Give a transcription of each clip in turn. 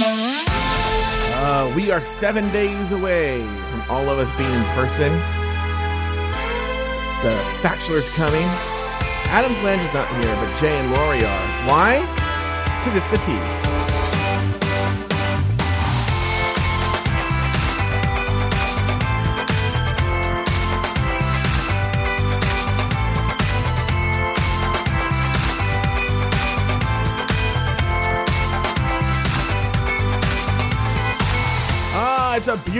Uh, we are seven days away from all of us being in person. The Bachelor's coming. Adam's Land is not here, but Jay and Lauri are. Why? Because it's the tea.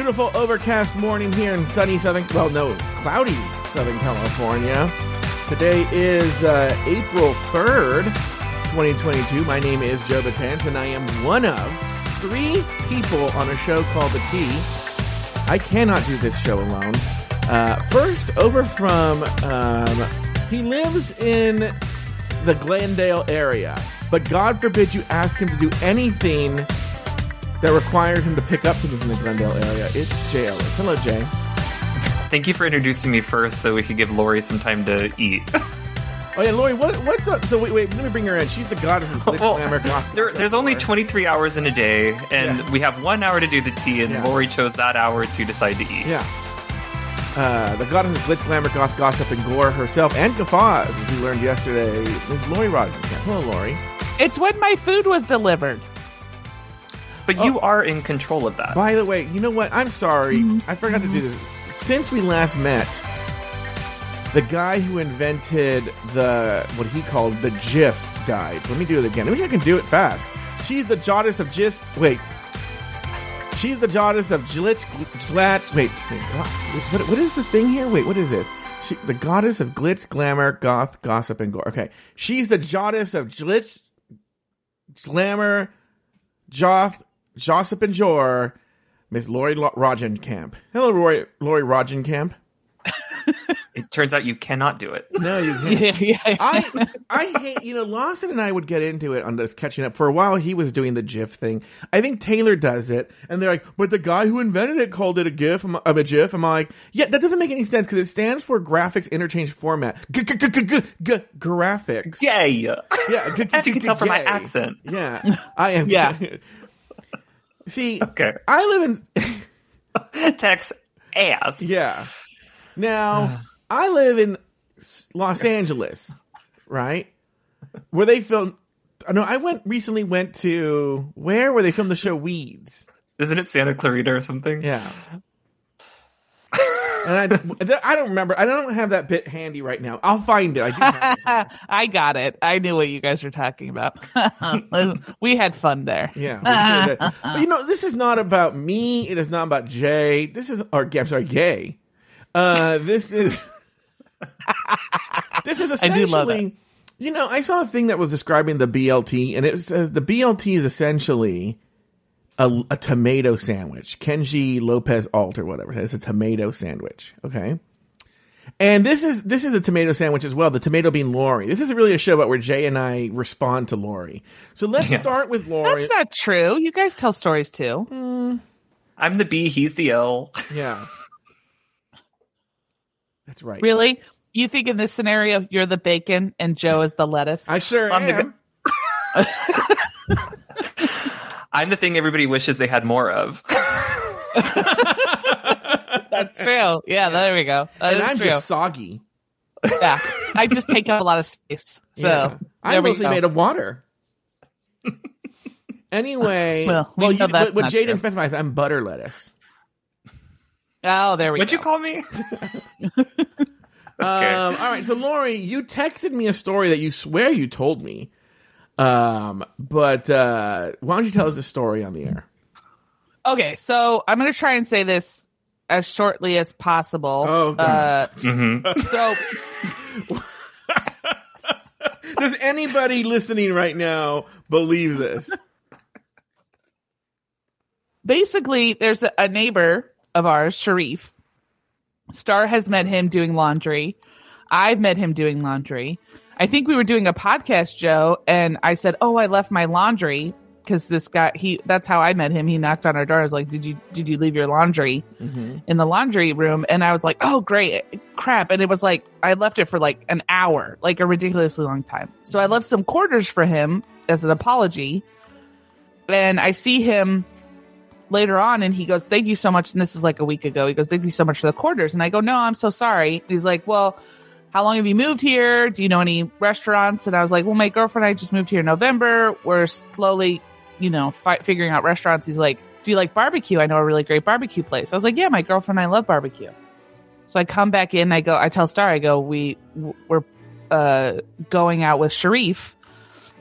Beautiful overcast morning here in sunny Southern, well, no, cloudy Southern California. Today is uh, April 3rd, 2022. My name is Joe Betance, and I am one of three people on a show called The Tea. I cannot do this show alone. Uh, first, over from, um, he lives in the Glendale area, but God forbid you ask him to do anything that requires him to pick up things in the Glendale area. It's Jay Ellis. Hello, Jay. Thank you for introducing me first so we could give Lauri some time to eat. Oh yeah, Lauri, what, what's up? So wait, wait, let me bring her in. She's the goddess of glitz, Well, glamour, goth. there, there's only 23 hours in a day, and Yeah. we have one hour to do the tea, and Yeah. Lauri chose that hour to decide to eat. Yeah. Uh, the goddess of glitz, glamour, goth, gossip, and gore herself, and guffaws, as we learned yesterday, is Lauri Rodgers. Hello, Lauri. It's when my food was delivered. But you oh. are in control of that. By the way, you know what? I'm sorry. Hmm. I forgot to do this. Since we last met, the guy who invented the what he called the GIF died. So let me do it again. Let me see if I can do it fast. She's the goddess of GIF. Wait. She's the goddess of glitz, glitz. Wait, wait what, what, what is the thing here? Wait, what is this? She, the goddess of glitz, glamour, goth, gossip, and gore. Okay, she's the goddess of glitz, glamour, joth, gossip, and jor. Miss Lauri Lo- Roggenkamp. Hello, Lauri, Lauri Roggenkamp. It turns out you cannot do it. No, you can't. Yeah, yeah. I I hate you know Lawson and I would get into it on this catching up for a while. He was doing the GIF thing. I think Taylor does it, and they're like, "But the guy who invented it called it a GIF, um, I'm, I'm a GIF." I'm like, "Yeah, that doesn't make any sense because it stands for graphics interchange format. G- g- g- g- g- g- graphics. Yay! Yeah, g- g- As you can tell from my accent. Yeah, I am. Yeah. See, Okay. I live in Tex ass. Yeah. Now, I live in Los Angeles, right? Where they filmed. No, I went recently. Went to where? Where they filmed the show Weeds. Isn't it Santa Clarita or something? Yeah. And I, I don't remember. I don't have that bit handy right now. I'll find it. I. I got it. I knew what you guys were talking about. we had fun there. Yeah. it. but you know, this is not about me. It is not about Jay. This is, or I'm sorry, Gay. Uh, this is, this is I do love essentially, you know, I saw a thing that was describing the BLT and it says the BLT is essentially a, a tomato sandwich. Kenji Lopez Alt or whatever. It's a tomato sandwich. Okay. And this is this is a tomato sandwich as well. The tomato being Lauri. This isn't really a show about where Jay and I respond to Lauri. So let's Yeah. start with Lauri. That's not true. You guys tell stories too. Mm. I'm the B, he's the L. Yeah. That's right. Really? You think in this scenario you're the bacon and Joe is the lettuce? I sure I'm the am. I'm the thing everybody wishes they had more of. That's true. Yeah, there we go. That and I'm true. just soggy. Yeah, I just take up a lot of space. So Yeah. I'm we mostly go. made of water. anyway, Well, we know you, that's what, what not Jaden true. specifies, I'm butter lettuce. Oh, there we go. What'd you call me? Um, all right, so Lauri, you texted me a story that you swear you told me. Um, but uh, why don't you tell us a story on the air? Okay, so I'm going to try and say this as shortly as possible. Oh, God. Uh, hmm so Does anybody listening right now believe this? basically, there's a, a neighbor of ours, Sharif. Star has met him doing laundry. I've met him doing laundry. I think we were doing a podcast, Joe, and I said, "Oh, I left my laundry." Because this guy, he, that's how I met him. He knocked on our door. I was like, did you, did you leave your laundry mm-hmm. in the laundry room? And I was like, oh, great, crap. And it was like, I left it for like an hour, like a ridiculously long time. So I left some quarters for him as an apology. and I see him later on and he goes, thank you so much. And this is like a week ago. He goes, thank you so much for the quarters. And I go, no, I'm so sorry. He's like, well, how long have you moved here? Do you know any restaurants? And I was like, well, my girlfriend and I just moved here in November. We're slowly, you know, fi- figuring out restaurants. He's like, do you like barbecue? I know a really great barbecue place. I was like, yeah, my girlfriend and I love barbecue. So I come back in, I go, I tell Star, I go, we, we're, uh, going out with Sharif.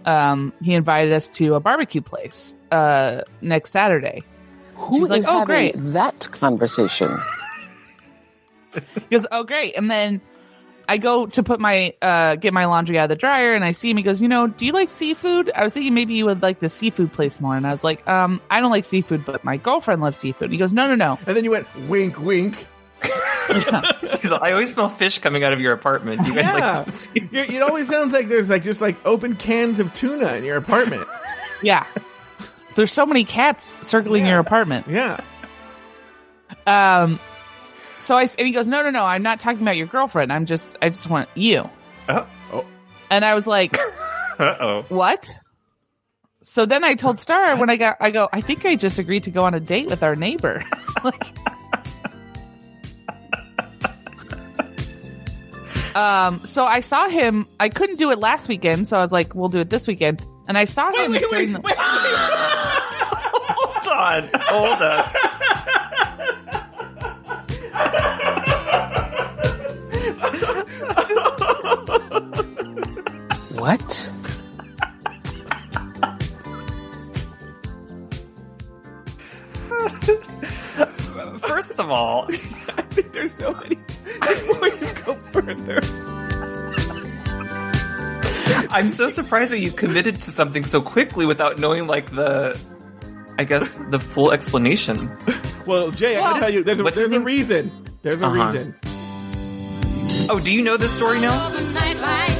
Um, he invited us to a barbecue place, uh, next Saturday. Who She's like, is "Oh, having great." that conversation? He goes, "Oh, great!" And then I go to put my uh get my laundry out of the dryer, and I see him. He goes, "You know, do you like seafood? I was thinking maybe you would like the seafood place more." And I was like, "Um, I don't like seafood, but my girlfriend loves seafood." And He goes, "No, no, no." And then you went wink, wink. He's like, I always smell fish coming out of your apartment. You guys Yeah, like You- it always sounds like there's like just like open cans of tuna in your apartment. Yeah, there's so many cats circling Yeah. your apartment. Yeah, Um, so I s- and he goes, "No, no, no, I'm not talking about your girlfriend. I'm just, I just want you." oh, And I was like, uh oh. what? So then I told Star when I got, I go, I think I just agreed to go on a date with our neighbor. like, um, so I saw him. I couldn't do it last weekend, so I was like, we'll do it this weekend. And I saw him. during the- Hold on. Hold on. What? First of all, I think there's so many. Before you go further, I'm so surprised that you committed to something so quickly without knowing like the I guess the full explanation. well, Jay, I Well, can tell you, there's a, there's a reason. There's a Uh-huh. reason. Oh, do you know this story now? the nightlight.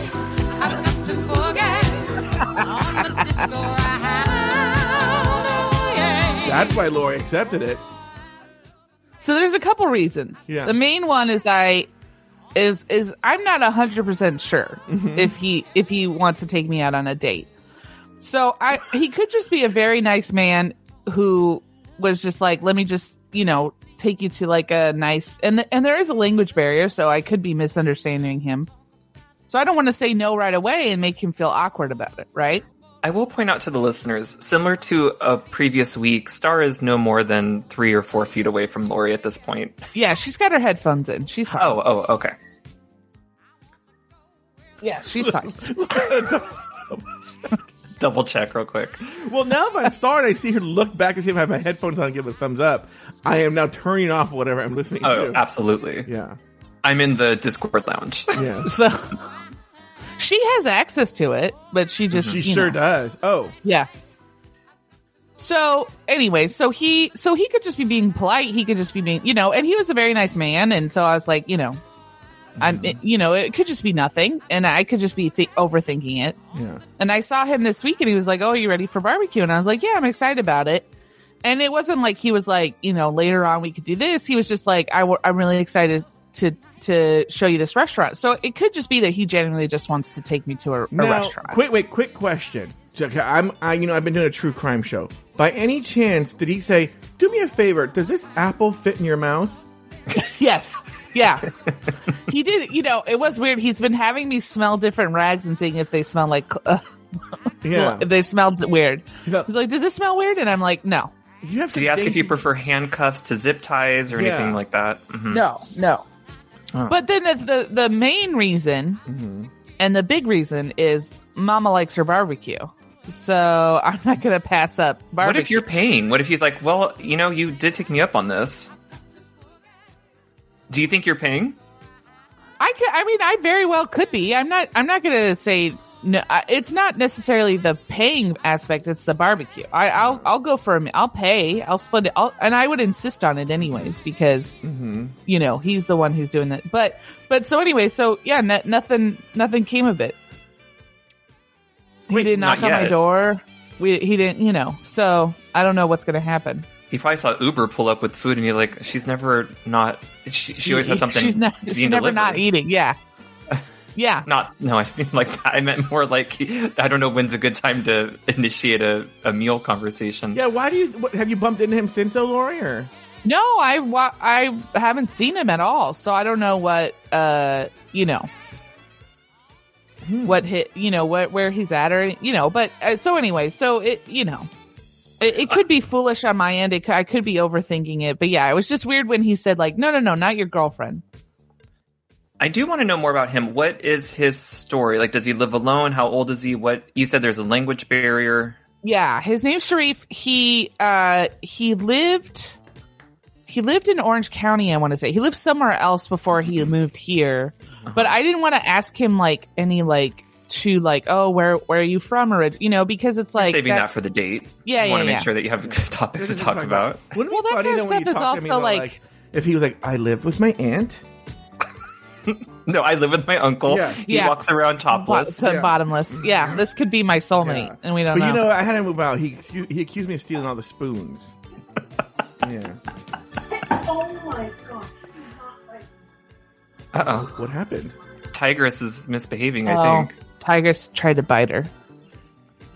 I've got to forget all the disco around. Oh, yeah. That's why Lauri accepted it. So there's a couple reasons. Yeah. The main one is I is is I'm not hundred percent sure Mm-hmm. if he if he wants to take me out on a date. So I he could just be a very nice man who was just like, let me just you know take you to like a nice and and there is a language barrier, so I could be misunderstanding him. So I don't want to say no right away and make him feel awkward about it, right? I will point out to the listeners, similar to a previous week, Star is no more than three or four feet away from Lauri at this point. Yeah, she's got her headphones in. She's fine. Oh, oh, okay. yeah, she's fine. Double check real quick. Well, now if I'm starting, I see her look back and see if I have my headphones on and give a thumbs up. I am now turning off whatever I'm listening to. Oh, to. absolutely. Yeah, I'm in the Discord lounge. yeah. So she has access to it, but she just She sure know. does. Oh, Yeah. So anyway, so he so he could just be being polite. He could just be being, you know, and he was a very nice man. And so I was like, you know, I'm, it- you know, it could just be nothing, and I could just be th- overthinking it. yeah. And I saw him this week, and he was like, "Oh, you ready for barbecue?" And I was like, "Yeah, I'm excited about it." And it wasn't like he was like, you know, later on we could do this. He was just like, i'm really excited to to show you this restaurant. So it could just be that he genuinely just wants to take me to a, a Now, restaurant. quick, wait, quick question. I'm, I, you know, I've been doing a true crime show. By any chance, did he say, "Do me a favor, does this apple fit in your mouth"? Yes. Yeah. he did, you know, it was weird. He's been having me smell different rags and seeing if they smell like, uh, Yeah. if they smelled weird. He's like, He's like, does it smell weird? And I'm like, no, you have Did he ask if you prefer handcuffs to zip ties or Yeah. anything like that? Mhm. no, no. Oh. But then the, the, the main reason Mm-hmm. and the big reason is mama likes her barbecue. So I'm not going to pass up barbecue. What if you're paying? What if he's like, well, you know, you did take me up on this. Do you think you're paying? I could, I mean, I very well could be. I'm not, I'm not going to say no. It's not necessarily the paying aspect. It's the barbecue. I, I'll, I'll go for a, mi- I'll pay. I'll split it. I'll, and I would insist on it anyways because, Mhm. you know, he's the one who's doing that. But, but so anyway, so yeah, no, nothing, nothing came of it. Wait, he didn't knock on my door. We, he didn't, you know, so I don't know what's going to happen. He probably saw Uber pull up with food and he's like, she's never not, she, she always has something She's, not, she's never not eating. Yeah. Yeah. Not no, I mean like I meant more like I don't know when's a good time to initiate a, a meal conversation. Yeah, why do you what, have you bumped into him since, though, Lauri? Or No, I wa- I haven't seen him at all, so I don't know what uh you know what hit you know what where he's at or you know. But uh, so anyway, so it you know it, it could be foolish on my end. It I could be overthinking it, but yeah, it was just weird when he said like, no, no, no, not your girlfriend. I do want to know more about him. What is his story? Like, does he live alone? How old is he? What you said? There's a language barrier. Yeah, his name's Sharif. He uh he lived he lived in Orange County, I want to say. He lived somewhere else before he moved here. But I didn't want to ask him like any like to like, oh, where where are you from or you know, because it's like Saving that, that- for the date. Yeah, you want to yeah. make sure that you have topics to talk about. Wouldn't Well, be that kind of stuff is talk to me also, though, like- like if he was like, I lived with my aunt. No, I live with my uncle. Yeah. He Yeah. walks around bo- topless. to Yeah. bottomless. Yeah, this could be my soulmate, Yeah. and we don't But know. you know, I had him move out. He he accused me of stealing all the spoons. yeah. Oh my god. Uh oh. What happened? Tigress is misbehaving. I oh, think. Tigress tried to bite her.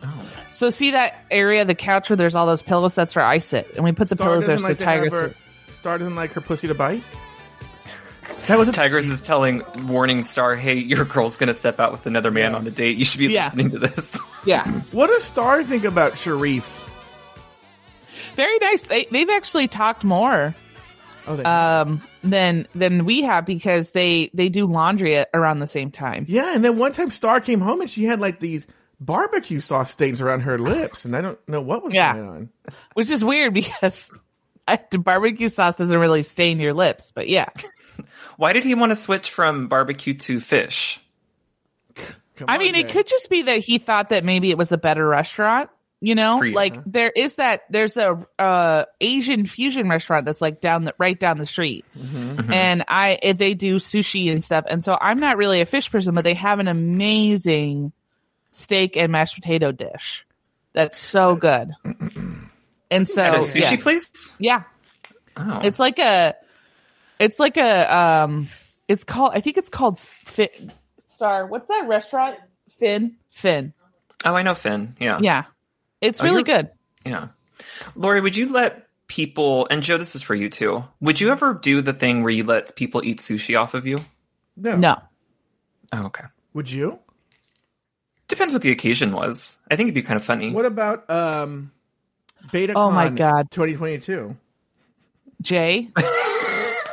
Oh. So see that area of the couch where there's all those pillows? That's where I sit, and we put the Star pillows there doesn't so like to have Tigress. her. Star doesn't like her pussy to bite. That was a Tigress is telling warning Star, "Hey, your girl's gonna step out with another man on a date. You should be Yeah. listening to this." Yeah, What does Star think about Sharif? very nice. They they've actually talked more Oh, they- um than than we have because they they do laundry at around the same time. yeah, and then one time Star came home and she had like these barbecue sauce stains around her lips, and I don't know what was Yeah. going on. which is weird because I, the barbecue sauce doesn't really stain your lips, but yeah. Why did he want to switch from barbecue to fish? Come I on, mean, it could just be that he thought that maybe it was a better restaurant. You know, For you, like there is that there's a uh Asian fusion restaurant that's like down the right down the street, Mm-hmm. and I if they do sushi and stuff. And so I'm not really a fish person, but they have an amazing steak and mashed potato dish that's so good. And so At a sushi yeah, place? yeah, Oh. it's like a, it's like a, um, it's called, I think it's called Fit Star. What's that restaurant? Finn? Finn. oh, I know Finn. Yeah. Yeah. It's really you're- good. Yeah. Lauri, would you let people, and Joe, this is for you too. Would you ever do the thing where you let people eat sushi off of you? no. No. Oh, okay. Would you? Depends what the occasion was. I think it'd be kind of funny. What about um, Beta? Oh my God. 2022. Jay,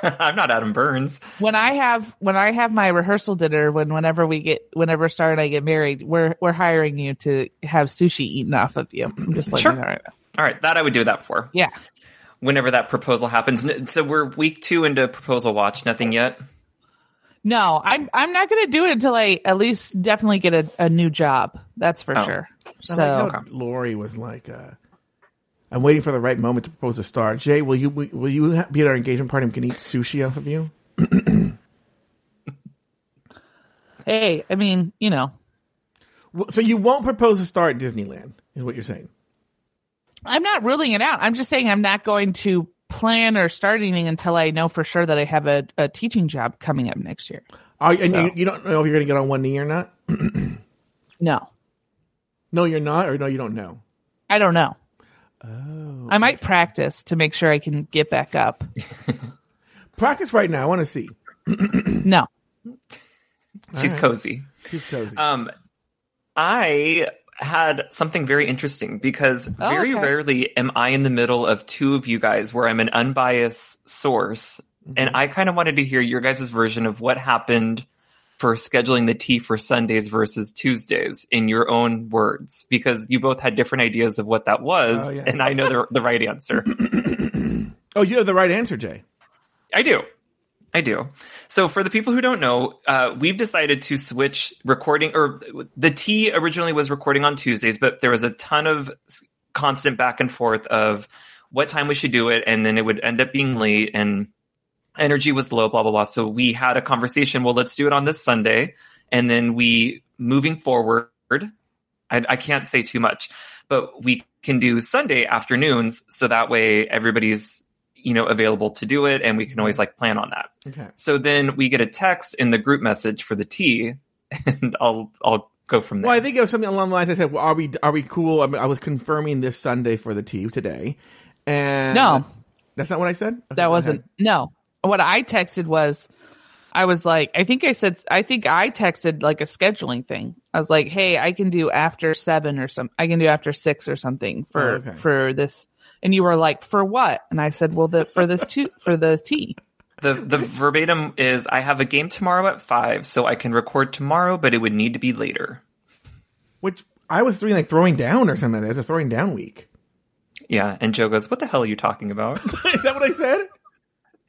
I'm not Adam Burns. when I have, when I have my rehearsal dinner, when, whenever we get, whenever Star and I get married, we're, we're hiring you to have sushi eaten off of you. I'm just like Sure. Right All right, that I would do that for. Yeah. Whenever that proposal happens. So we're week two into proposal watch. Nothing yet. No, I'm, I'm not going to do it until I at least definitely get a, a new job. That's for Oh. sure. I So. like how Lauri was like, uh, "I'm waiting for the right moment to propose a star." Jay, will you will you be at our engagement party and can eat sushi off of you? Hey, I mean, you know, So you won't propose a star at Disneyland, is what you're saying? I'm not ruling it out. I'm just saying I'm not going to plan or start anything until I know for sure that I have a, a teaching job coming up next year. Are, and So- you, you don't know if you're going to get on one knee or not? No, No, you're not, or no, you don't know. I don't know. Oh. I might practice to make sure I can get back up. Practice right now. I want to see. No. She's right. cozy. She's cozy. Um, I had something very interesting because Oh, very okay. rarely am I in the middle of two of you guys where I'm an unbiased source. And I kind of wanted to hear your guys' version of what happened for scheduling the tea for Sundays versus Tuesdays in your own words, because you both had different ideas of what that was. Oh, yeah. And I know the, the right answer. oh, you have the right answer, Jay. I do. I do. So for the people who don't know, uh, we've decided to switch recording or the T originally was recording on Tuesdays, but there was a ton of constant back and forth of what time we should do it. And then it would end up being late and energy was low, blah, blah, blah. So we had a conversation. Well, let's do it on this Sunday. And then we moving forward, I, I can't say too much, but we can do Sunday afternoons. So that way everybody's, you know, available to do it. And we can always like plan on that. Okay. So then we get a text in the group message for the tea and I'll I'll go from there. Well, I think it was something along the lines. I said, well, "Are we are we cool?" I, mean, I was confirming this Sunday for the tea today, and No. that's not what I said. Okay, That wasn't no. What I texted was I was like I think I said I think I texted like a scheduling thing. I was like, "Hey, I can do after 7 or some I can do after 6 or something for Oh, okay. for this." And you were like, "For what?" And I said, "Well, the for this too for the tea." The the verbatim is I have a game tomorrow at five, so I can record tomorrow, but it would need to be later. Which I was doing like throwing down or something. It's a throwing down week. Yeah, and Joe goes, "What the hell are you talking about?" Is that what I said?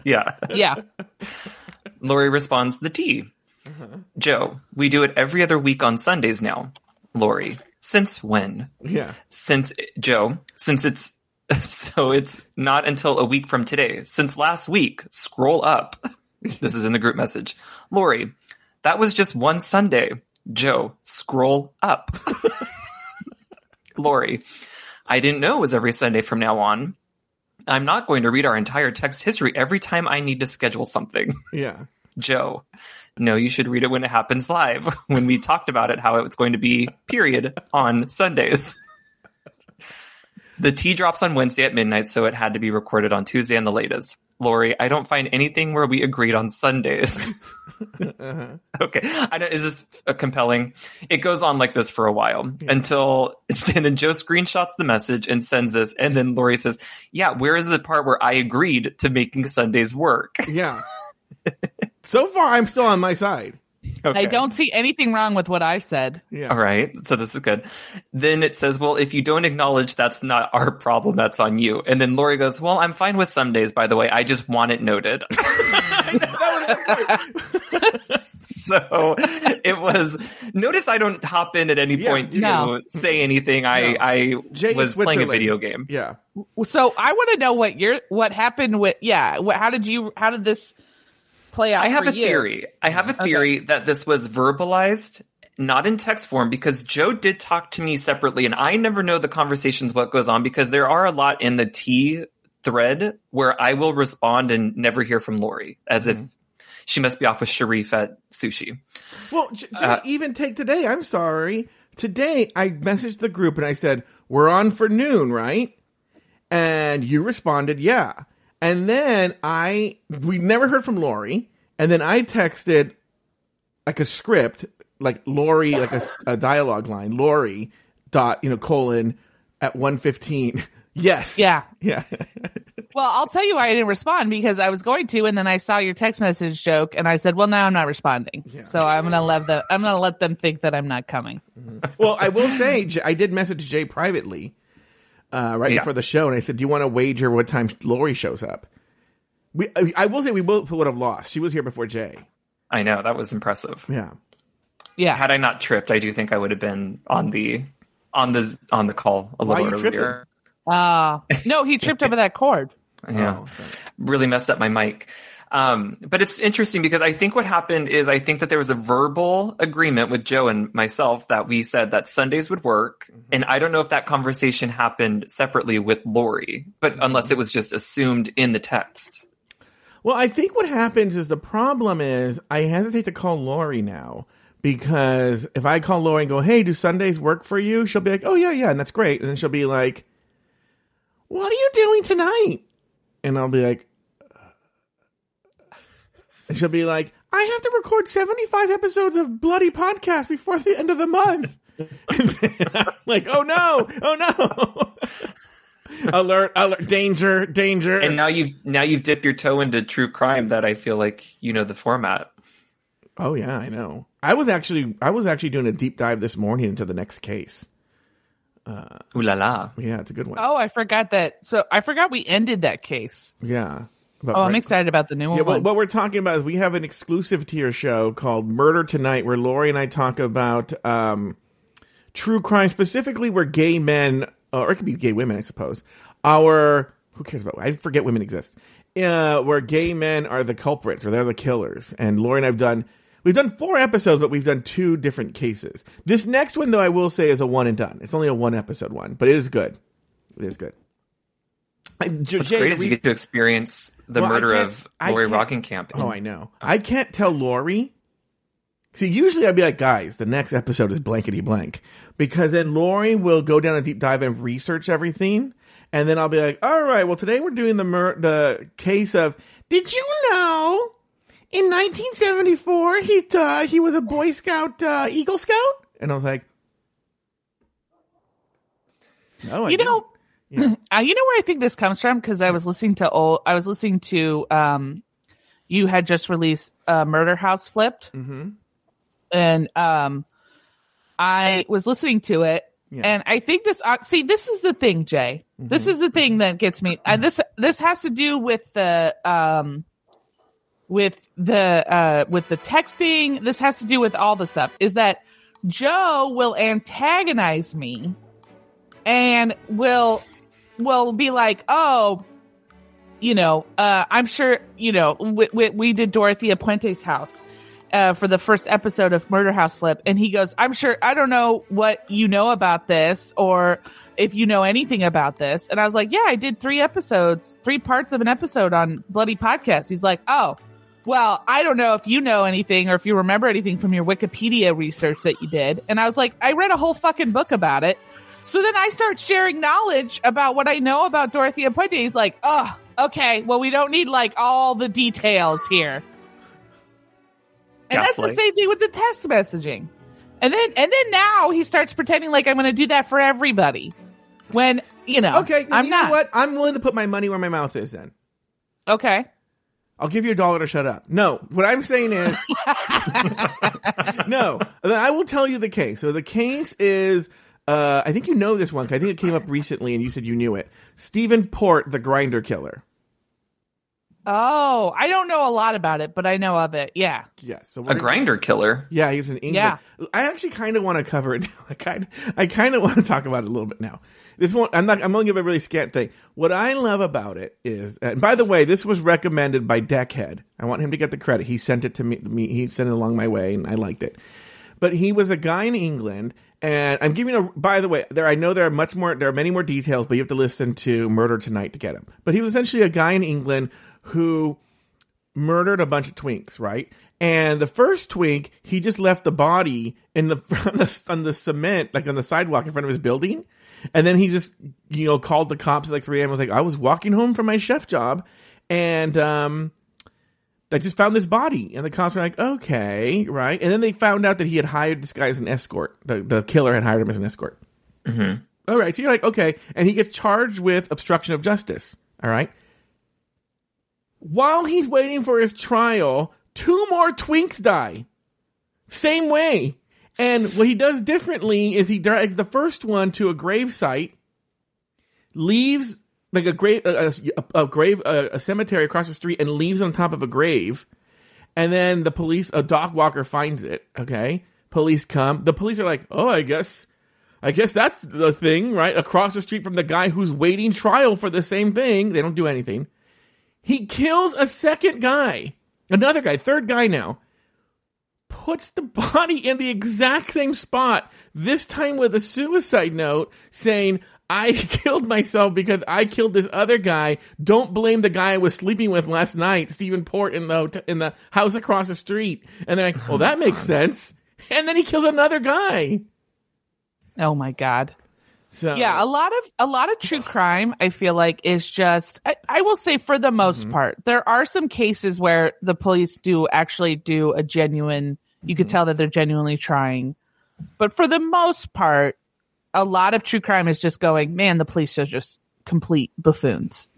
Yeah. Yeah. Lauri responds, "The tea." Mm-hmm. Joe, we do it every other week on Sundays now. Lauri, since when? Yeah. Since Joe, since it's so it's not until a week from today. Since last week, scroll up. This is in the group message. Lauri, that was just one Sunday. Joe, scroll up. Lauri, I didn't know it was every Sunday from now on. I'm not going to read our entire text history every time I need to schedule something. Yeah. Joe, no, you should read it when it happens live. When we talked about it, how it was going to be period on Sundays. the tea drops on Wednesday at midnight, so it had to be recorded on Tuesday and the latest. Lauri, I don't find anything where we agreed on Sundays. okay, I don't, is this uh, compelling? It goes on like this for a while until it's and then Joe screenshots the message and sends this, and then Lauri says, "Yeah, where is the part where I agreed to making Sundays work?" Yeah. so far, I'm still on my side. Okay. I don't see anything wrong with what I've said. Yeah. All right, so this is good. Then it says, "Well, if you don't acknowledge, that's not our problem. That's on you." And then Lauri goes, "Well, I'm fine with some days, by the way. I just want it noted." so it was. Notice I don't hop in at any Yeah, point to no. say anything. I No. I Jay was playing a video game. Yeah. So I want to know what your what happened with yeah. What, how did you how did this play out? I have for a you? theory. I have a theory that this was verbalized, not in text form, because Joe did talk to me separately, and I never know the conversations what goes on because there are a lot in the T thread where I will respond and never hear from Lauri, as if she must be off with Sharif at sushi. Well, J- Jay, Uh, even take today. I'm sorry. Today, I messaged the group and I said, We're on for noon, right? And you responded, Yeah. And then I, we never heard from Lauri. And then I texted like a script, like Lauri, like a, a dialogue line, Lauri dot, you know, colon at 115. Yes. Yeah. Yeah. Well, I'll tell you why I didn't respond because I was going to, and then I saw your text message joke, and I said, "Well, now I'm not responding." So I'm gonna let them. I'm gonna let them think that I'm not coming. well, I will say, I did message Jay privately uh, right Yeah. before the show, and I said, "Do you want to wager what time Lauri shows up?" We, I- I will say, we both would have lost. She was here before Jay. I know that was impressive. Yeah, Yeah. Had I not tripped, I do think I would have been on the on the on the call a Why little you tripping? earlier. Uh, no, he tripped over that cord. Yeah. Oh, okay. really messed up my mic. Um, but it's interesting because I think what happened is I think that there was a verbal agreement with Joe and myself that we said that Sundays would work. Mm-hmm. And I don't know if that conversation happened separately with Lauri, but Mm-hmm. unless it was just assumed in the text. Well, I think what happens is the problem is I hesitate to call Lauri now because if I call Lauri and go, "Hey, do Sundays work for you?" She'll be like, "Oh yeah, yeah," and that's great. And then she'll be like, "What are you doing tonight?" And I'll be like, she'll be like, "I have to record seventy-five episodes of bloody podcast before the end of the month." And then I'm like, "Oh no! Oh no!" alert! Alert! Danger! Danger! And now you've now you've dipped your toe into true crime that I feel like you know the format. Oh yeah, I know. I was actually I was actually doing a deep dive this morning into the next case. Uh, Ooh la la. Yeah, it's a good one. Oh, I forgot that. So I forgot we ended that case. Yeah. But Oh, I'm excited about the new Yeah, one. what we're talking about is we have an exclusive tier show called Murder Tonight, where Lauri and I talk about um, true crime, specifically where gay men, or it could be gay women, I suppose. Our who cares about? I forget women exist. Uh, where gay men are the culprits or they're the killers, and Lauri and I've done. We've done four episodes, but we've done two different cases. This next one, though, I will say is a one and done. It's only a one episode one, but it is good. It is good. And What's Jay, great the is you get to experience the Well, murder of I Lauri can't- Rockingham. Oh, I know. I can't tell Lauri See, usually I'd be like, guys, the next episode is blankety blank. Because then Lauri will go down a deep dive and research everything. And then I'll be like, all right, well, today we're doing the mur- the case of, did you know in 1974 he, uh, he was a Boy Scout, uh, Eagle Scout? And I was like, no, I you know, didn't. uh, you know where I think this comes from because I was listening to old. I was listening to um, you had just released uh, Murder House Flipped, Mhm. and um, I was listening to it, Yeah. and I think this. Uh, see, this is the thing, Jay. This Mm-hmm. is the thing that gets me. And this this has to do with the um, with the uh, with the texting. This has to do with all the stuff. Is that Joe will antagonize me and will will be like, oh, you know, uh, I'm sure, you know, we, we, we did Dorothea Puente's house uh, for the first episode of Murder House Flip, and he goes, I'm sure, I don't know what you know about this or if you know anything about this. And I was like, yeah, I did three episodes, three parts of an episode on Bloody Podcast. He's like, oh, well, I don't know if you know anything or if you remember anything from your Wikipedia research that you did. And I was like, I read a whole fucking book about it. So then I start sharing knowledge about what I know about Dorothea Puente. He's like, oh, okay, well, we don't need like all the details here. And that's the same thing with the text messaging. And then, and then now he starts pretending like I'm going to do that for everybody. When, you know, Okay, I'm you not. know what? I'm willing to put my money where my mouth is then. Okay. I'll give you a dollar to shut up. No, what I'm saying is, no, then I will tell you the case. So the case is, uh, I think you know this one. 'cause I think it came up recently and you said you knew it. Stephen Port, the Grindr killer. Oh, I don't know a lot about it, but I know of it. Yeah. Yes. So A we're- Grindr killer. Yeah, he was in England. I actually kind of want to cover it. now. I kind, I kind of want to talk about it a little bit now. This one, I'm not. I'm only giving a really scant thing. What I love about it is, and by the way, this was recommended by Deckhead. I want him to get the credit. He sent it to me. me he sent it along my way, and I liked it. But he was a guy in England, and I'm giving a. By the way, there I know there are much more. There are many more details, but you have to listen to Murder Tonight to get him. But he was essentially a guy in England who murdered a bunch of twinks, right? And the first twink, he just left the body in the on the, on the cement, like on the sidewalk in front of his building. And then he just, you know, called the cops at like 3 a.m. was like, I was walking home from my chef job and, um, I just found this body. And the cops were like, okay, right. And then they found out that he had hired this guy as an escort. The, the killer had hired him as an escort. Mm-hmm. All right. So you're like, okay. And he gets charged with obstruction of justice. All right. While he's waiting for his trial, two more twinks die. Same way. And what he does differently is he drags the first one to a grave site, leaves like a grave, a, a, a grave, a, a cemetery across the street, and leaves on top of a grave. And then the police, a dog walker finds it. Okay, police come. The police are like, "Oh, I guess, I guess that's the thing, right? Across the street from the guy who's waiting trial for the same thing. They don't do anything. He kills a second guy, another guy, third guy now. Puts the body in the exact same spot. This time with a suicide note saying, I killed myself because I killed this other guy. Don't blame the guy I was sleeping with last night, Stephen Port, in the in the house across the street. And they're like, well, that makes sense. And then he kills another guy. Oh my God. So Yeah, a lot of a lot of true crime I feel like is just I, I will say for the most Mm-hmm. part. There are some cases where the police do actually do a genuine you Mm-hmm. could tell that they're genuinely trying. But for the most part, a lot of true crime is just going, man, the police are just complete buffoons.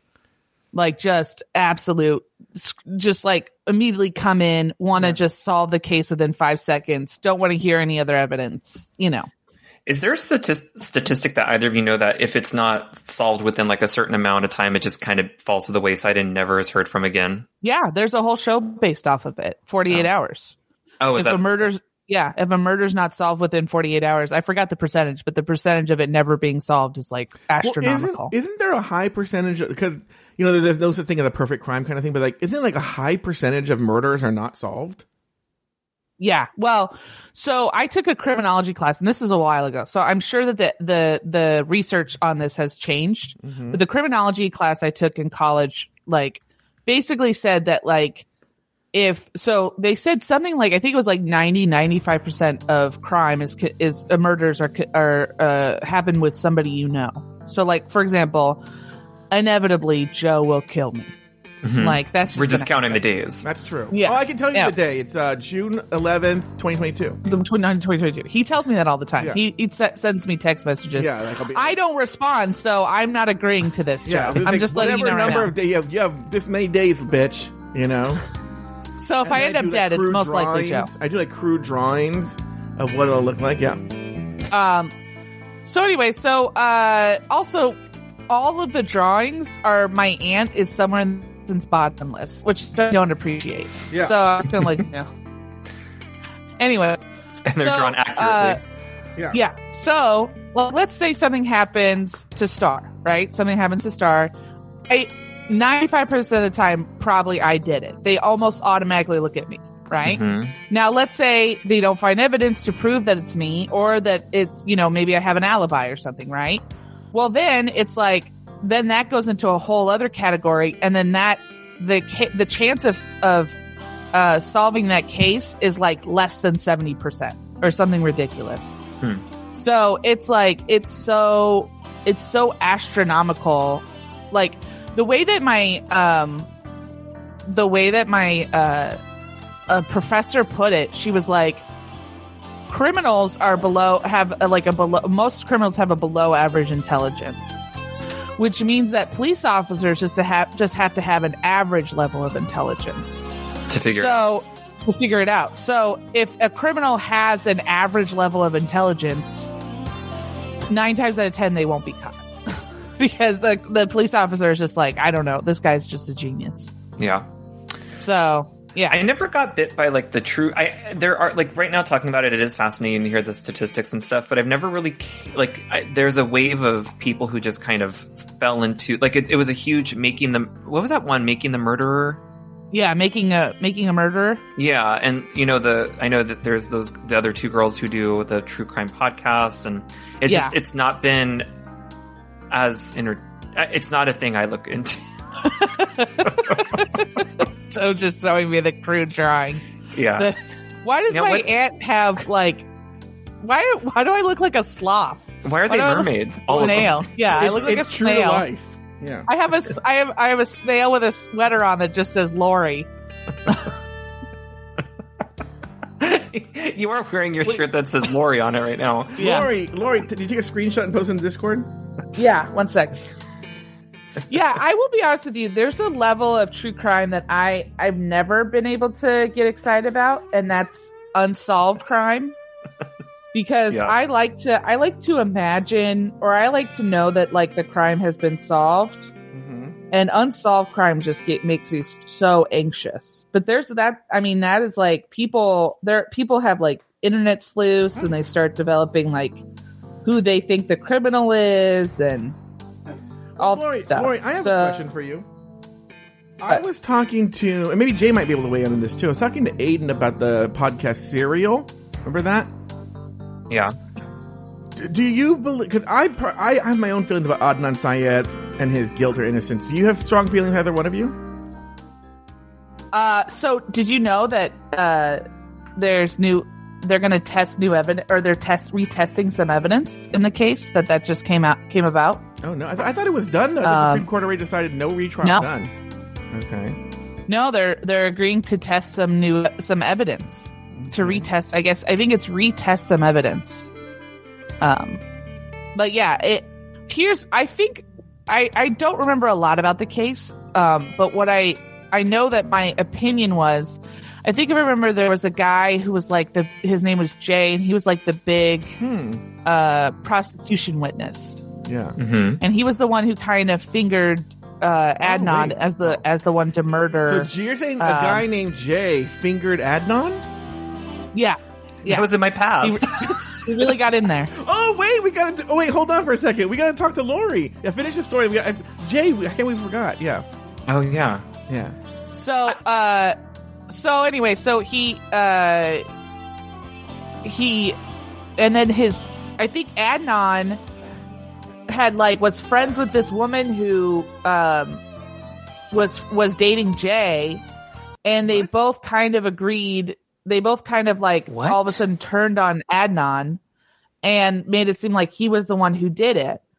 Like just absolute just like immediately come in, want to just solve the case within 5 seconds, don't want to hear any other evidence, you know. Is there a statis- statistic that either of you know that if it's not solved within like a certain amount of time, it just kind of falls to the wayside and never is heard from again? Yeah, there's a whole show based off of it. 48 hours. Oh, is if that a murder's yeah, if a murder's not solved within 48 hours, I forgot the percentage, but the percentage of it never being solved is like Well, astronomical. isn't, isn't there a high percentage because you know there's no such thing as a perfect crime kind of thing, but like isn't like a high percentage of murders are not solved? yeah. Well, so I took a criminology class and this is a while ago. So I'm sure that the the the research on this has changed. Mm-hmm. But the criminology class I took in college like basically said that like if so they said something like i think it was like 90 95% of crime is is uh, murders are co- are uh happen with somebody you know so like for example inevitably joe will kill me Mhm. like that's We're just gonna counting the days. That's true. Yeah. Oh, I can tell you Yeah. the day. It's uh, June 11th, 2022. the 2022 he tells me that all the time Yeah. he, he se- sends me text messages Yeah, like I'll be. i don't respond so i'm not agreeing to this Yeah, Joe. it's i'm like just letting you whatever know right number now. of days you have, you have this many days, bitch. You know. so if And i then end up do, like, dead it's crude most likely joe. I do like crude drawings of what it'll look like. Yeah. Um. So anyway, so uh, also all of the drawings are my aunt is somewhere in since bottomless, which I don't appreciate. Yeah. So I was gonna like, no. Anyway, And they're so, drawn uh, accurately. Yeah. yeah. So well, let's say something happens to Star, right? Something happens to Star. I ninety five percent of the time, probably I did it. They almost automatically look at me, right? Mhm. Now, let's say they don't find evidence to prove that it's me or that it's, you know, maybe I have an alibi or something, right? Well, then it's like, then that goes into a whole other category. And then that, the, ca- the chance of, of, uh, solving that case is like less than 70% or something ridiculous. Hmm. So it's like, it's so, it's so astronomical. Like the way that my, um, the way that my, uh, a professor put it, she was like, criminals are below, have a, like a below, most criminals have a below average intelligence, which means that police officers just to have, just have to have an average level of intelligence. To figure so, to figure it out. So if a criminal has an average level of intelligence, nine times out of 10, they won't be caught. because the, the police officer is just like, I don't know, this guy's just a genius. Yeah. So, yeah. I never got bit by like the true. I there are like right now talking about it. It is fascinating to hear the statistics and stuff, but I've never really like. I, there's a wave of people who just kind of fell into like it, it was a huge making them. What was that one? Making the murderer. yeah, making a making a murderer. Yeah, and you know the I know that there's those the other two girls who do the true crime podcasts, and it's Yeah. just it's not been as inter. uh, It's not a thing I look into. So just showing me the crude drawing. Yeah, Why does Yeah, my what- aunt have like? Why why do I look like a sloth? why are why they do I look- mermaids? All of them. snail. Yeah, I look like a it's true to snail. life. Yeah. I have a I have I have a snail with a sweater on that just says Lauri. you are wearing your shirt that says Lauri on it right now. Yeah. Lauri, Lauri, did you take a screenshot and post it in the Discord? Yeah, one sec. yeah, I will be honest with you. There's a level of true crime that I I've never been able to get excited about, and that's unsolved crime. Because Yeah. I like to I like to imagine or I like to know that like the crime has been solved. And unsolved crime just get, makes me so anxious. But there's that. I mean, that is like people. There, people have like internet sleuths, and they start developing like who they think the criminal is, and all Lauri, stuff. Lauri, I have So- a question for you. I What? was talking to, and maybe Jay might be able to weigh in on this too. I was talking to Aiden about the podcast Serial. Remember that? Yeah. D- Do you believe? Because I, per- I have my own feelings about Adnan Syed and his guilt or innocence. Do you have strong feelings, either one of you? Uh, so did you know that uh, there's new? They're going to test new evidence, or they're test retesting some evidence in the case that that just came out came about. Oh no, I, th- I thought it was done though. The Um, Supreme Court already decided no retrial no. done. Okay. No, they're they're agreeing to test some new some evidence to retest. I guess I think it's retest some evidence. Um, but yeah, it here's I think I I don't remember a lot about the case. Um, but what I I know that my opinion was, I think I remember there was a guy who was like the his name was Jay, and he was like the big Hmm. uh prostitution witness, Yeah. hmm and he was the one who kind of fingered uh Adnan wait. as the as the one to murder. So you're saying a um, guy named Jay fingered Adnan? yeah, yeah. That was in my past. We really got in there. Oh wait, we gotta. Oh wait, hold on for a second. We gotta talk to Lauri. Yeah, finish the story. We got Jay. I can't. We forgot. Yeah, oh yeah. yeah. So, uh, so anyway, so he, uh, he, and then his, I think Adnan had like was friends with this woman who, um, was was dating Jay, and they both kind of agreed. They both kind of like What? all of a sudden turned on Adnan and made it seem like he was the one who did it.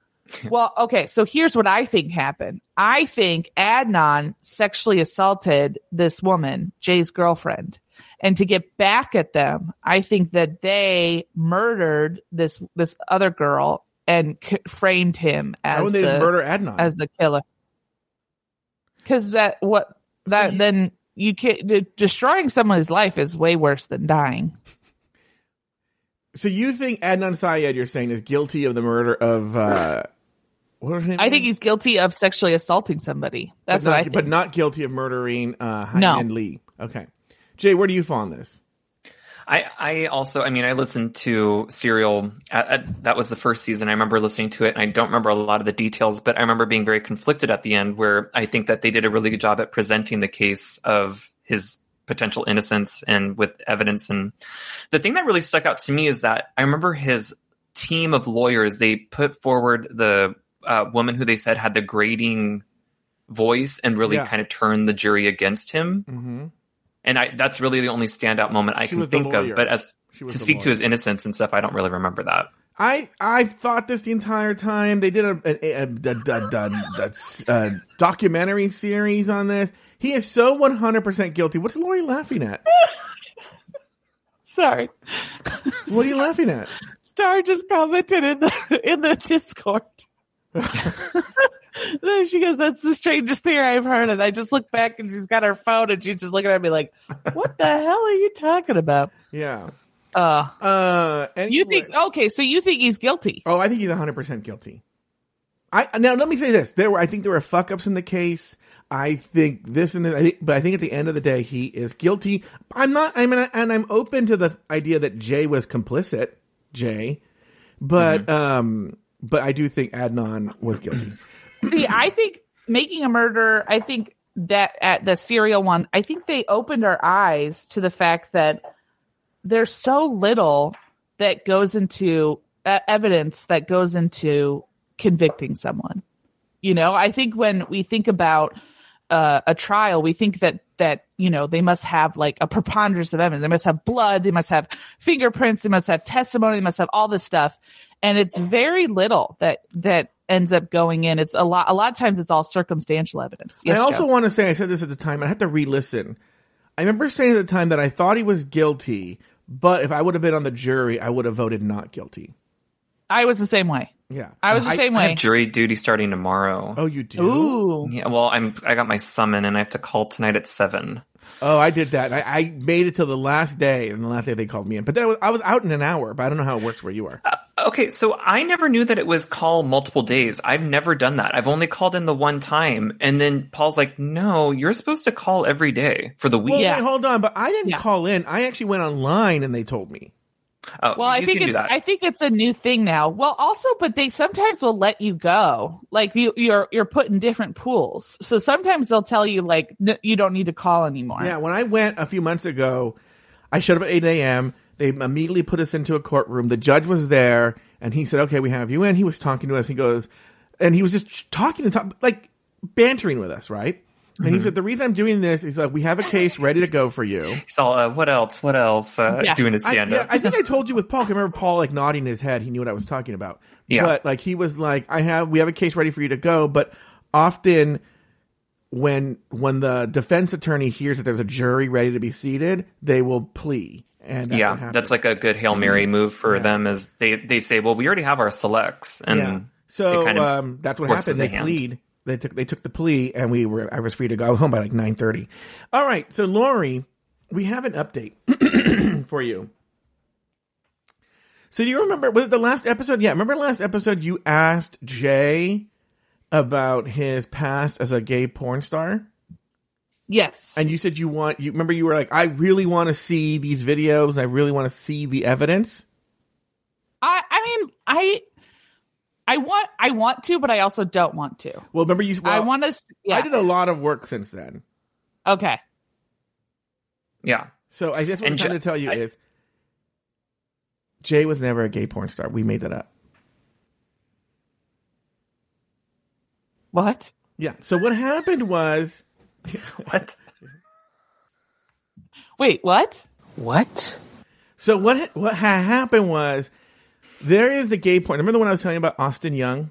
Well, okay, so here's what I think happened. I think Adnan sexually assaulted this woman, Jay's girlfriend. And to get back at them, I think that they murdered this this other girl and c- framed him Why as would they the murder Adnan? as the killer. Because that what that you- then you can de- destroying someone's life is way worse than dying. so you think Adnan Syed, you're saying, is guilty of the murder of uh, what was his name? I think he's guilty of sexually assaulting somebody. That's but what not, I think. but not guilty of murdering uh, No. Hae Min Lee. Okay, Jay, where do you fall on this? I, I also, I mean, I listened to Serial. At, at, that was the first season. I remember listening to it, and I don't remember a lot of the details, but I remember being very conflicted at the end, where I think that they did a really good job at presenting the case of his potential innocence and with evidence. And the thing that really stuck out to me is that I remember his team of lawyers. They put forward the uh, woman who they said had the grading voice and really Yeah. kind of turned the jury against him. Mm-hmm. And I, that's really the only standout moment I She can think of. But as to the speak to his innocence and stuff, I don't really remember that. I I've thought this the entire time. They did a a, a, a, a, a, a documentary series on this. He is so one hundred percent guilty. What's Lauri laughing at? Sorry, What are you laughing at? Star just commented in the in the Discord. then she goes, "That's the strangest thing I've heard." And I just look back, and she's got her phone, and she's just looking at me like, "What the hell are you talking about?" Yeah. Uh, Uh. Anyway. you think okay? So you think he's guilty? Oh, I think he's hundred percent guilty. I now let me say this: there were, I think, there were fuck ups in the case. I think this and I think, but I think at the end of the day, he is guilty. I'm not. I mean, and I'm open to the idea that Jay was complicit, Jay, but um, but I do think Adnan was guilty. See, I think making a murder, I think that at the serial one, I think they opened our eyes to the fact that there's so little that goes into uh, evidence that goes into convicting someone. You know, I think when we think about uh, a trial, we think that that you know they must have like a preponderance of evidence. They must have blood. They must have fingerprints. They must have testimony. They must have all this stuff, and it's very little that that ends up going in. It's a lot. A lot of times, it's all circumstantial evidence. Yes, I also Joe. want to say I said this at the time. I had to re-listen. I remember saying at the time that I thought he was guilty, but if I would have been on the jury, I would have voted not guilty. I was the same way. Yeah, I was the same I way. have jury duty starting tomorrow. Oh, you do? Ooh, Yeah, well, I'm I got my summon and I have to call tonight at seven. Oh, I did that. I, I made it till the last day, and the last day they called me in. But then I was, I was out in an hour. But I don't know how it works where you are. Uh, okay, so I never knew that it was call multiple days. I've never done that. I've only called in the one time, and then Paul's like, "No, you're supposed to call every day for the week." Well, Yeah. wait, hold on. But I didn't Yeah. call in. I actually went online, and they told me. Oh, Well, I think it's. I think it's a new thing now. Well, also, but they sometimes will let you go. Like you, you're you're put in different pools. So sometimes they'll tell you like n- you don't need to call anymore. Yeah, when I went a few months ago, I showed up at 8 a.m. They immediately put us into a courtroom. The judge was there, and he said, "Okay, we have you in." He was talking to us. He goes, and he was just talking and talk, like bantering with us, right? And he said, "The reason I'm doing this is like we have a case ready to go for you." So, uh, what else? What else? Uh, Yeah. Doing his I, stand up. I think I told you with Paul. I remember Paul like nodding his head. He knew what I was talking about. Yeah. But like he was like, I have we have a case ready for you to go. But often when when the defense attorney hears that there's a jury ready to be seated, they will plea. And that's yeah, that's like a good hail mary move for them. Is they they say, "Well, we already have our selects," and yeah. So kind of um, that's what forces happened. They a hand. plead. They took they took the plea, and we were I was free to go home by like nine thirty. All right, so Lauri, we have an update for you. So do you remember was it the last episode? Yeah, remember the last episode you asked Jay about his past as a gay porn star? Yes. And you said you want you remember you were like, I really want to see these videos, I really want to see the evidence. I I mean I I want I want to, but I also don't want to. Well, remember you well, I want to. Yeah. I did a lot of work since then. okay. yeah, So I guess what I'm trying J- to tell you I- is Jay was never a gay porn star. We made that up. What? Yeah. So what happened was what? Wait, what? What? So what what ha- happened was there is the gay porn. Remember the one I was telling you about Austin Young?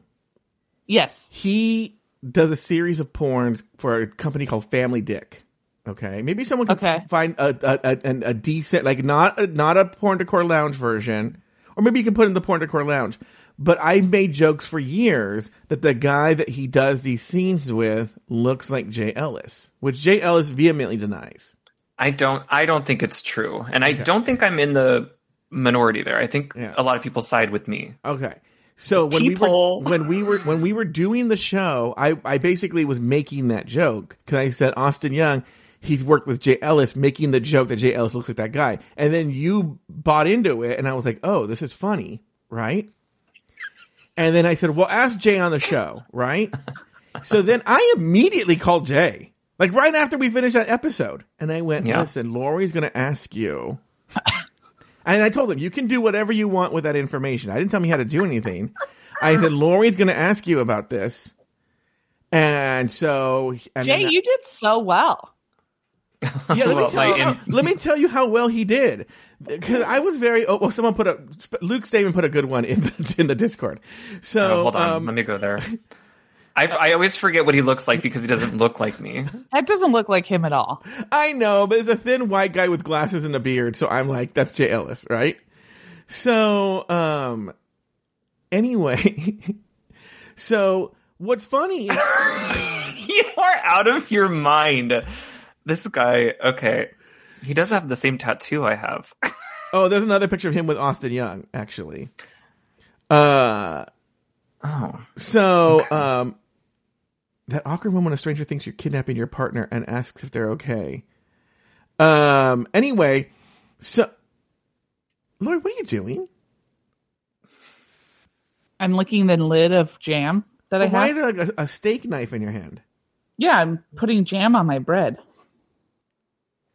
Yes. He does a series of porns for a company called Family Dick. Okay, maybe someone can Okay. find a a, a a decent like not a, not a porn decor lounge version, or maybe you can put in the porn decor lounge. But I made jokes for years that the guy that he does these scenes with looks like Jay Ellis, which Jay Ellis vehemently denies. I don't. I don't think it's true, and I don't think I'm in the minority there. I think Yeah. a lot of people side with me. Okay. So when we were when we were when we were doing the show, I I basically was making that joke because I said Austin Young, he's worked with Jay Ellis, making the joke that Jay Ellis looks like that guy, and then you bought into it, and I was like, oh, this is funny, right? And then I said, well, ask Jay on the show, right? so then I immediately called Jay, like right after we finished that episode, and I went, Yeah. listen, Lauri's going to ask you. And I told him, you can do whatever you want with that information. I didn't tell him how to do anything. I said, Lauri's going to ask you about this. And so, and Jay, then- you did so well. yeah, let, me tell, my in- let me tell you how well he did. Because I was very, oh, well, someone put a, Luke Stamen put a good one in the, in the Discord. So, Oh, hold on, um, let me go there. I, I always forget what he looks like because he doesn't look like me. That doesn't look like him at all. I know, but it's a thin white guy with glasses and a beard, so I'm like, that's Jay Ellis, right? So, um, anyway, so what's funny? you are out of your mind. This guy, okay, he does have the same tattoo I have. oh, there's another picture of him with Austin Young, actually. Uh, Oh, so, um, that awkward moment when a stranger thinks you're kidnapping your partner and asks if they're okay. Um, anyway, so, Lauri, what are you doing? I'm licking the lid of jam that I Why have. Why is there like a, a steak knife in your hand? Yeah, I'm putting jam on my bread.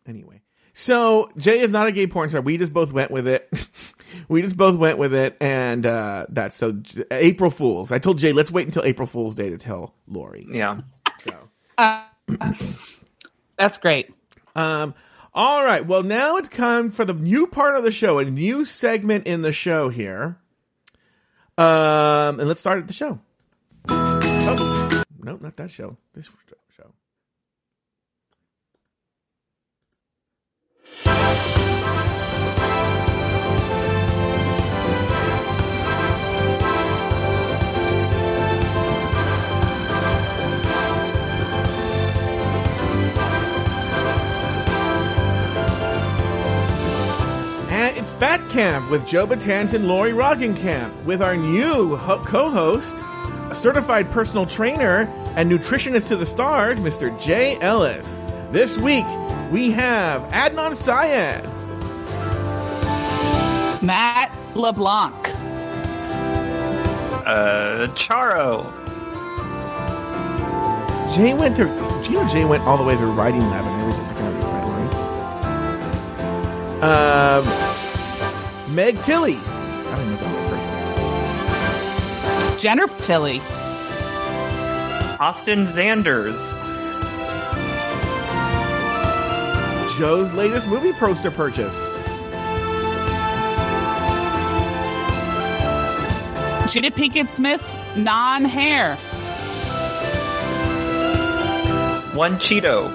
Anyway, so Jay is not a gay porn star. We just both went with it. we just both went with it, and uh, that's so J- April Fools. I told Jay let's wait until April Fools Day to tell Lauri. yeah. So, Uh, that's great. um, all right. Well, now it's time for the new part of the show, a new segment in the show here. Um, and let's start at the show. Oh, no, not that show. This show. And it's Bat Camp with Joe Betance and Lauri Roggenkamp with our new ho- co-host, a certified personal trainer and nutritionist to the stars, Mr. Jay Ellis. This week we have Adnan Syed, Matt LeBlanc. Uh, Charo. Jay went to. Do you know Jay went all the way to writing lab and everything to kind of right, Um, Meg Tilly. I don't even know that person. Jenner Tilly. Austin Zanders. Joe's latest movie poster purchase. Jada Pinkett Smith's non-hair. One Cheeto.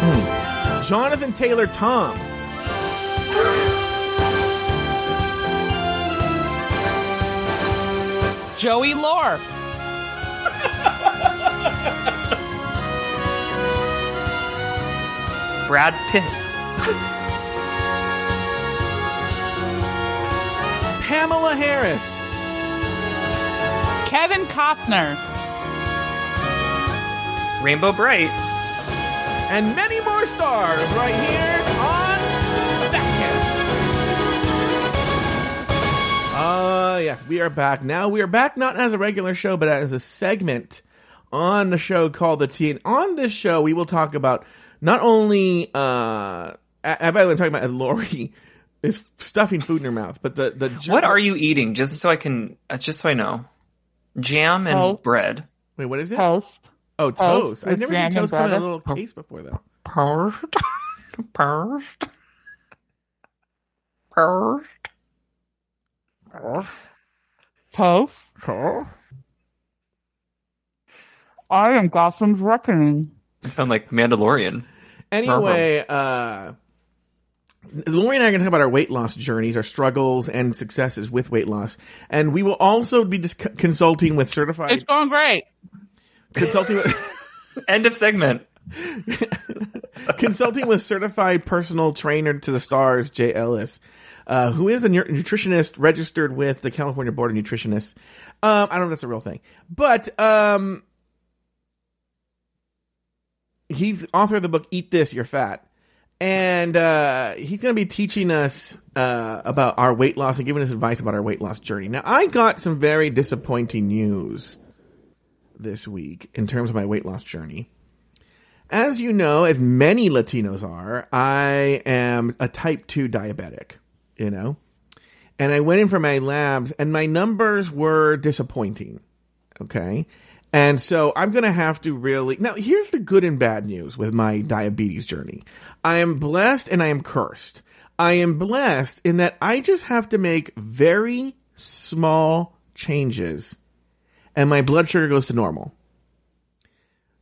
Hmm. Jonathan Taylor Tom. Joey Lore. Brad Pitt. Pamela Harris. Kevin Costner. Rainbow Brite. and many more stars right here Uh, yes, we are back. Now we are back not as a regular show, but as a segment on the show called The Tea. And on this show, we will talk about not only, uh, and by the way, I'm talking about Lauri is stuffing food in her mouth, but the, the, What are you eating? Just so I can, uh, just so I know. jam and Oh. bread. Wait, what is it? Toast. Oh, Toast toast. I've never seen toast come in a butter. little case before, though. Purged. Purged. Purged. Toast. I am Gotham's reckoning. You sound like Mandalorian. Anyway, uh, Lauri and I are going to talk about our weight loss journeys, our struggles and successes with weight loss, and we will also be dis- consulting with certified It's going great. consulting with, End of segment. consulting with certified personal trainer to the stars, Jay Ellis, uh, who is a nu- nutritionist registered with the California Board of Nutritionists. Um, I don't know if that's a real thing, but um, he's author of the book "Eat This, You're Fat." And uh, he's going to be teaching us uh, about our weight loss and giving us advice about our weight loss journey. Now, I got some very disappointing news this week in terms of my weight loss journey. As you know, as many Latinos are, I am a type 2 diabetic, you know? And I went in for my labs and my numbers were disappointing. Okay. And so I'm going to have to really, now here's the good and bad news with my diabetes journey. I am blessed and I am cursed. I am blessed in that I just have to make very small changes and my blood sugar goes to normal.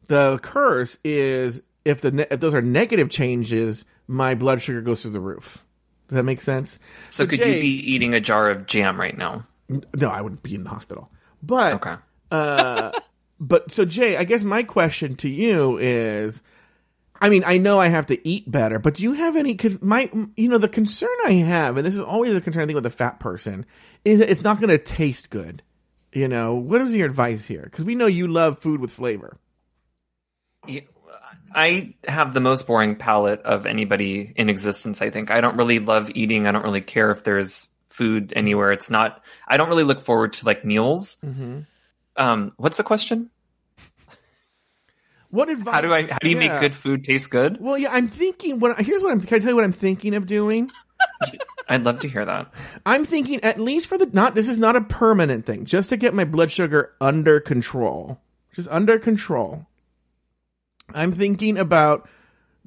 The curse is if the ne- if those are negative changes, my blood sugar goes through the roof. Does that make sense? So, could Jay- you be eating a jar of jam right now? No, I wouldn't be in the hospital. But Okay. uh, but so Jay, I guess my question to you is, I mean, I know I have to eat better, but do you have any? Because my, you know, the concern I have, and this is always a concern I think with a fat person, is that it's not going to taste good. You know, what is your advice here? Because we know you love food with flavor. I have the most boring palate of anybody in existence, I think. I don't really love eating. I don't really care if there's food anywhere. It's not, I don't really look forward to like meals. Mm-hmm. Um, what's the question? What advice? How do I, how do you Yeah. make good food taste good? Well, yeah, I'm thinking. What here's what I'm. Can I tell you what I'm thinking of doing? I'd love to hear that. I'm thinking at least for the not. This is not a permanent thing. Just to get my blood sugar under control, just under control. I'm thinking about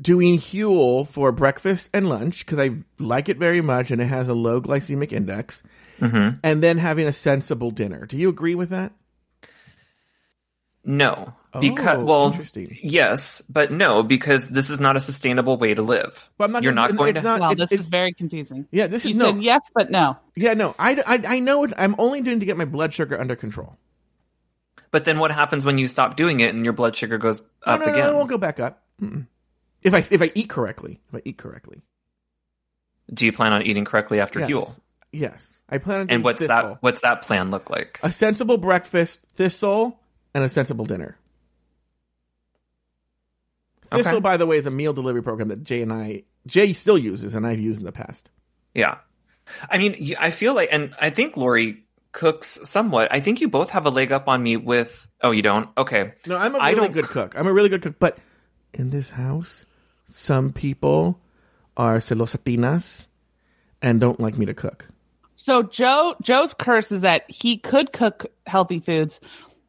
doing Huel for breakfast and lunch because I like it very much and it has a low glycemic index, hmm and then having a sensible dinner. Do you agree with that? No, because Oh, well, interesting. yes, but no, because this is not a sustainable way to live. But I'm not. You're not it's going to. Not, Well, it's- this it's- is very confusing. yeah, this You is no. yes, but no. Yeah, no. I, I, I know. It, I'm only doing to get my blood sugar under control. But then what happens when you stop doing it and your blood sugar goes up no, no, again? no, it won't go back up. Mm-mm. If I if I eat correctly, if I eat correctly, Do you plan on eating correctly after yes. Huel? Yes, I plan on. And what's thistle. that? What's that plan look like? A sensible breakfast, thistle, and a sensible dinner. Okay. Thistle, by the way, is a meal delivery program that Jay and I Jay still uses, and I've used in the past. Yeah, I mean, I feel like, and I think Lauri cooks somewhat. I think you both have a leg up on me with. Oh, you don't? Okay. No, I'm a really don't good cook. I'm a really good cook, but in this house, some people are celosatinas and don't like me to cook. So Joe Joe's curse is that he could cook healthy foods,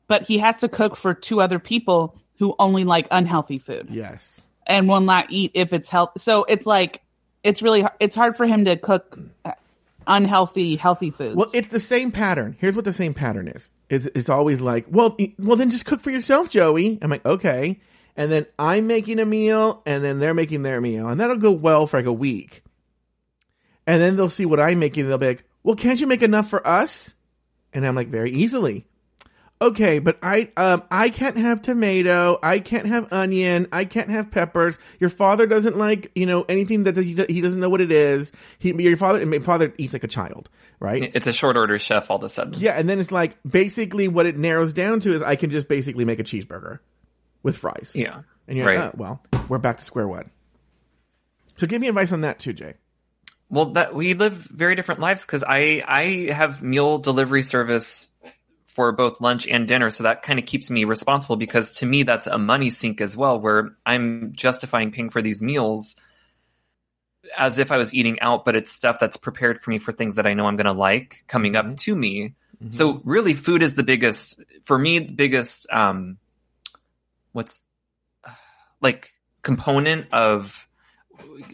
but he has to cook for two other people who only like unhealthy food Yes. and will not eat if it's healthy. So it's like it's really har- it's hard for him to cook uh, unhealthy healthy foods. Well, it's the same pattern. Here's what the same pattern is. It's, it's always like, well, well, then just cook for yourself, Joey. I'm like, okay. And then I'm making a meal, and then they're making their meal, and that'll go well for like a week. And then they'll see what I'm making, and they'll be like, well, can't you make enough for us? And I'm like, very easily. Okay, but I um I can't have tomato, I can't have onion, I can't have peppers. Your father doesn't like you know anything that he, he doesn't know what it is. He your father my father eats like a child, right? It's a short order chef all of a sudden. Yeah, and then it's like basically what it narrows down to is I can just basically make a cheeseburger with fries. Yeah. And you're right. like, oh, well, we're back to square one. So give me advice on that too, Jay. Well, that we live very different lives because I I have meal delivery service for both lunch and dinner, so that kind of keeps me responsible because to me that's a money sink as well, where I'm justifying paying for these meals as if I was eating out, but it's stuff that's prepared for me for things that I know I'm going to like coming up to me. So really, food is the biggest for me. The biggest um, what's uh, like component of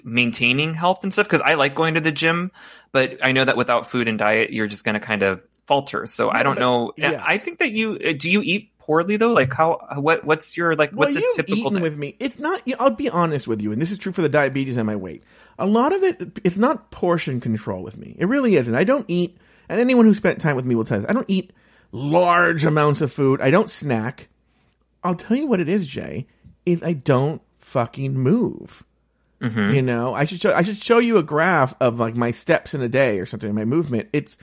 maintaining health and stuff because I like going to the gym, but I know that without food and diet, you're just going to kind of falter. So I don't know. Yes. I think that you uh, do you eat poorly though. Like how what what's your like what's well, a typical eaten day? with me. It's not. You know, I'll be honest with you, and this is true for the diabetes and my weight. A lot of it, it's not portion control with me. It really isn't. I don't eat, and anyone who spent time with me will tell you, I don't eat large amounts of food. I don't snack. I'll tell you what it is, Jay. Is I don't fucking move. Mm-hmm. You know, I should show I should show you a graph of like my steps in a day or something. My movement. It's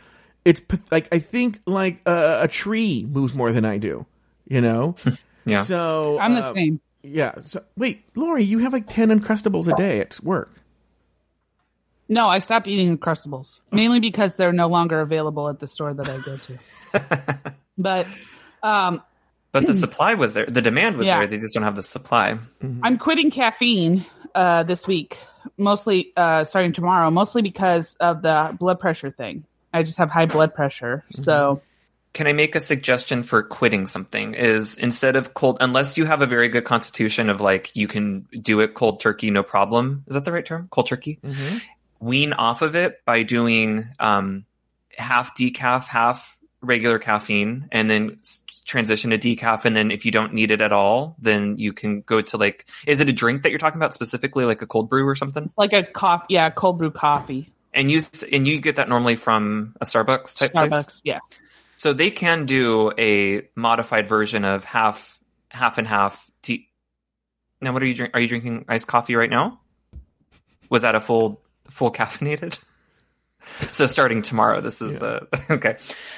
it's like I think like a, a tree moves more than I do. You know. Yeah. So I'm the uh, same. yeah. So wait, Lauri, you have like ten uncrustables a day at work. No, I stopped eating Uncrustables mainly because they're no longer available at the store that I go to. but um, But the supply was there. The demand was Yeah. there. They just don't have the supply. I'm quitting caffeine uh, this week, mostly uh, starting tomorrow, mostly because of the blood pressure thing. I just have high blood pressure, so Can I make a suggestion for quitting something? Is instead of cold, unless you have a very good constitution of like you can do it cold turkey, no problem. Is that the right term? Cold turkey. Wean off of it by doing um, half decaf, half regular caffeine, and then transition to decaf. And then if you don't need it at all, then you can go to like, is it a drink that you're talking about specifically, like a cold brew or something? like a coffee, yeah, cold brew coffee, And you and you get that normally from a Starbucks type place. Starbucks, yeah. So they can do a modified version of half, half and half tea. Now, what are you drink? Are you drinking iced coffee right now? Was that a full, full caffeinated? So starting tomorrow, this is the okay.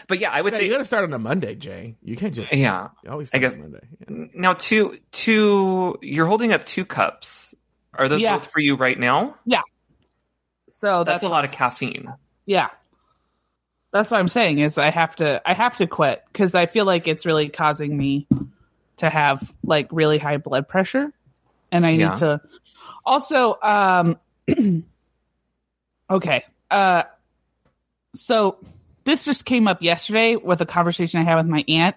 But yeah, I would Yeah, say you got to start on a Monday, Jay. You can't just yeah. you always I guess- on Monday. Yeah. Now two, two. You're holding up two cups. Are those Yeah. both for you right now? So That's that's, a lot of caffeine. yeah. That's what I'm saying is I have to I have to quit because I feel like it's really causing me to have like really high blood pressure, and I Yeah. need to also um okay uh so this just came up yesterday with a conversation I had with my aunt.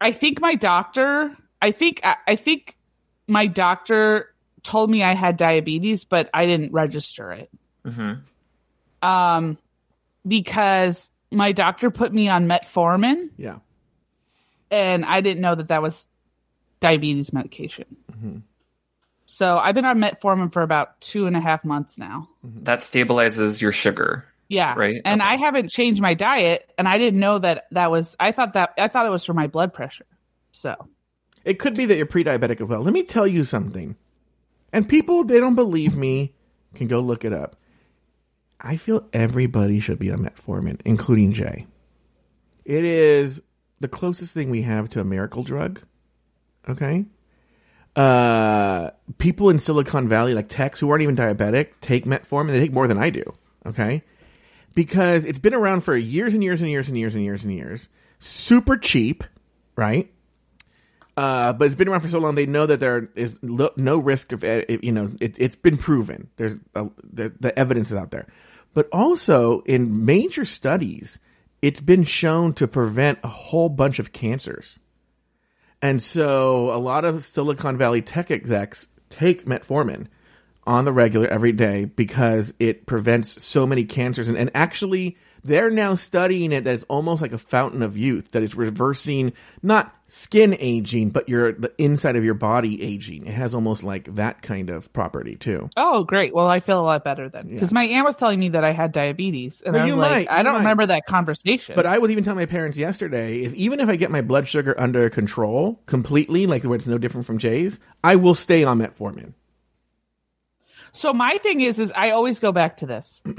I think my doctor, I think, I, I think my doctor told me I had diabetes, but I didn't register it. hmm Um, because my doctor put me on metformin Yeah. and I didn't know that that was diabetes medication. So I've been on metformin for about two and a half months now. That stabilizes your sugar. Yeah. Right, And okay. I haven't changed my diet and I didn't know that that was, I thought that, I thought it was for my blood pressure. So It could be that you're pre-diabetic as well. Let me tell you something. And people, they don't believe me, can go look it up. I feel everybody should be on metformin, including Jay. It is the closest thing we have to a miracle drug. Okay? Uh, people in Silicon Valley, like techs who aren't even diabetic, take metformin. They take more than I do. Okay? Because it's been around for years and years and years and years and years and years. Super cheap, right? Uh, but it's been around for so long, they know that there is lo- no risk of, uh, you know, it, it's been proven. There's a, the, the evidence is out there. But also in major studies, it's been shown to prevent a whole bunch of cancers. And so a lot of Silicon Valley tech execs take metformin on the regular every day because it prevents so many cancers. And, and actually, they're now studying it as almost like a fountain of youth, that is reversing not skin aging, but your the inside of your body aging. It has almost like that kind of property too. Oh, great. Well, I feel a lot better then because my aunt was telling me that I had diabetes, and Well, I was like, might, I don't might. remember that conversation. But I was even telling my parents yesterday is even if I get my blood sugar under control completely, like where it's no different from Jay's, I will stay on metformin. so my thing is, is I always go back to this.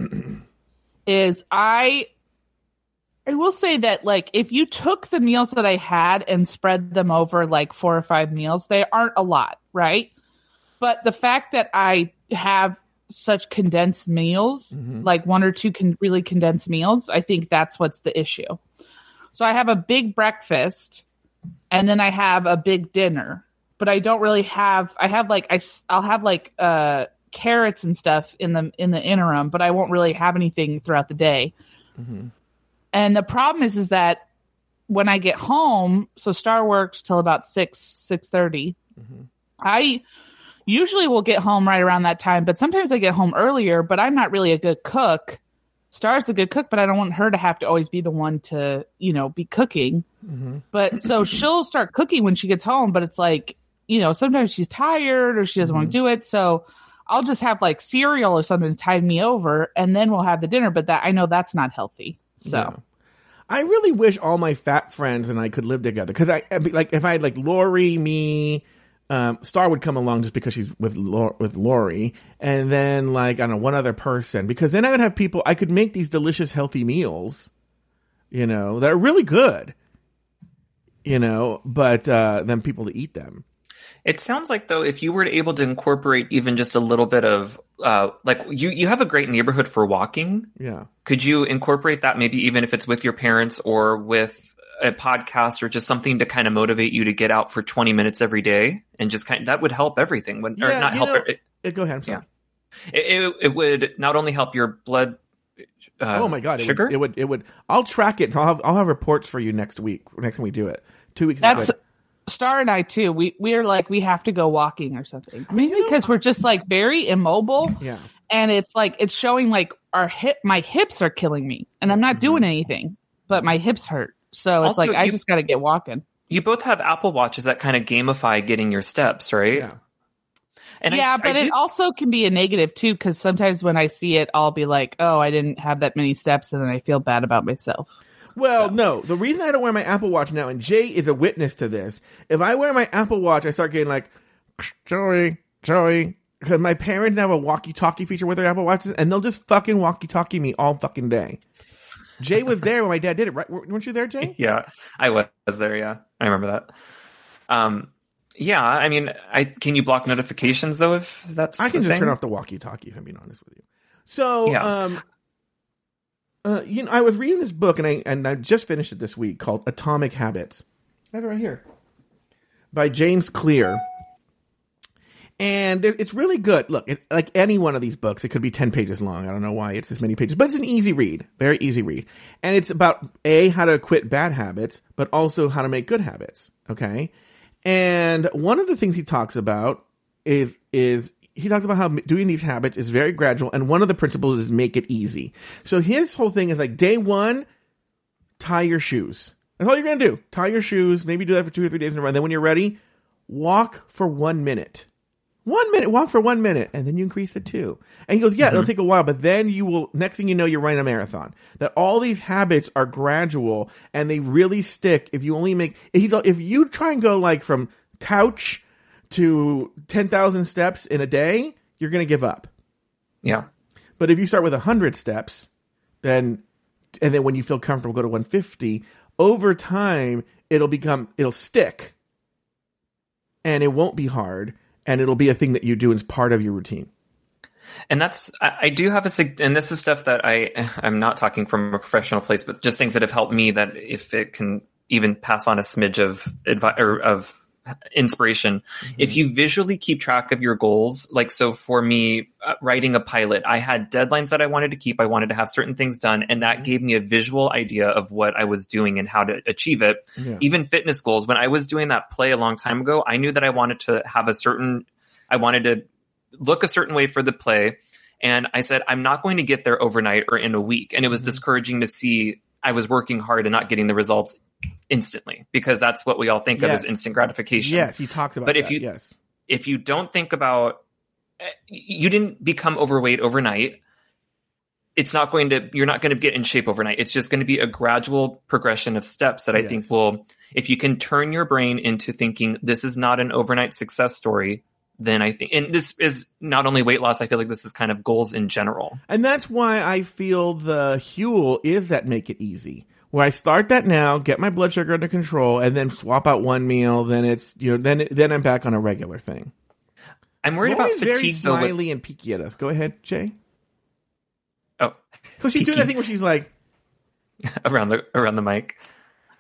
is I, I will say that like if you took the meals that I had and spread them over like four or five meals, they aren't a lot, right? But the fact that I have such condensed meals, like one or two can really condensed meals, I think that's what's the issue. So I have a big breakfast and then I have a big dinner, but I don't really have, I have like, I I, will have like, uh, carrots and stuff in the, in the interim, but I won't really have anything throughout the day. Mm-hmm. And the problem is, is that when I get home, so Star works till about six six mm-hmm. I usually will get home right around that time, but sometimes I get home earlier. But I'm not really a good cook. Star's a good cook, but I don't want her to have to always be the one to, you know, be cooking. Mm-hmm. But so she'll start cooking when she gets home, but it's like, you know, sometimes she's tired or she doesn't want to do it. So I'll just have like cereal or something to tide me over and then we'll have the dinner. But that I know that's not healthy. So Yeah. I really wish all my fat friends and I could live together because I like if I had like Lauri, me, um, Star would come along just because she's with Lor- with Lauri, and then like I don't know one other person because then I would have people I could make these delicious healthy meals, you know that are really good, you know, but uh, then people to eat them. It sounds like though, if you were able to incorporate even just a little bit of, uh, like you, you have a great neighborhood for walking. Yeah. Could you incorporate that maybe even if it's with your parents or with a podcast or just something to kind of motivate you to get out for 20 minutes every day and just kind of, that would help everything when, or not help know- it, Uh, go ahead. I'm sorry. it, it, it would not only help your blood, uh, oh my god, it sugar. Would, it would. It would. I'll track it. I'll have. I'll have reports for you next week. Next time we do it. Two weeks. is that's good. Star and I too. We we're like we have to go walking or something. Mainly because we're just like very immobile. Yeah. and it's like it's showing like our hip my hips are killing me and i'm not doing mm-hmm. anything but my hips hurt so it's Also, like i just got to get walking you both have Apple Watches that kind of gamify getting your steps, right? Yeah. And yeah I but do- it also can be a negative too because sometimes when i see it i'll be like oh i didn't have that many steps and then i feel bad about myself Well, no. The reason I don't wear my Apple Watch now, and Jay is a witness to this. If I wear my Apple Watch, I start getting like, Joey, Joey, because my parents have a walkie-talkie feature with their Apple Watches, and they'll just fucking walkie-talkie me all fucking day. Jay was there when my dad did it, right? Weren't you there, Jay? Yeah, I was there. Yeah, I remember that. Um, yeah, I mean, I can you block notifications though if that's I can just thing? turn off the walkie-talkie if I'm being honest with you. So, Yeah. um, uh, you know, I was reading this book and I and I just finished it this week called Atomic Habits. I have it right here by James Clear, and it's really good. Look, it, like any one of these books, it could be ten pages long. I don't know why it's this many pages, but it's an easy read, very easy read, and it's about a how to quit bad habits, but also how to make good habits. Okay, and one of the things he talks about is is he talks about how doing these habits is very gradual, and one of the principles is make it easy. So his whole thing is like day one, tie your shoes. That's all you're gonna do. Tie your shoes. Maybe do that for two or three days in a row. Then when you're ready, walk for one minute. One minute, walk for one minute, and then you increase it two. And he goes, yeah, it'll mm-hmm. take a while, but then you will, next thing you know, you're running a marathon. That all these habits are gradual and they really stick if you only make, he's, if you try and go like from couch to 10,000 steps in a day, you're going to give up. Yeah, But if you start with 100 steps, then, and then when you feel comfortable, go to 150, over time, it'll become, it'll stick and it won't be hard and it'll be a thing that you do as part of your routine. and that's I, I do have a and this is stuff that I I'm not talking from a professional place, but just things that have helped me that if it can even pass on a smidge of advice or of inspiration. If mm-hmm. you visually keep track of your goals, like so for me, uh, writing a pilot, I had deadlines that I wanted to keep. I wanted to have certain things done, and that mm-hmm. gave me a visual idea of what I was doing and how to achieve it. Yeah. Even fitness goals. When I was doing that play a long time ago, I knew that I wanted to have a certain, I wanted to look a certain way for the play. And I said, I'm not going to get there overnight or in a week. And it was mm-hmm. discouraging to see I was working hard and not getting the results instantly because that's what we all think of as instant gratification. Yes, he talks about But if you- yes. If you don't think about, eh, you didn't become overweight overnight. It's not going to, you're not going to get in shape overnight. It's just going to be a gradual progression of steps that I Yes. think will, if you can turn your brain into thinking this is not an overnight success story, then I think, and this is not only weight loss, I feel like this is kind of goals in general. And that's why I feel the Huel is that make it easy. Where I start that now, get my blood sugar under control, and then swap out one meal. Then it's you know then then I'm back on a regular thing. I'm worried Lauri's about very fatigue though. with- smiley and peeky at us. Go ahead, Jay. Oh, Because she's doing that thing where she's like, around the around the mic.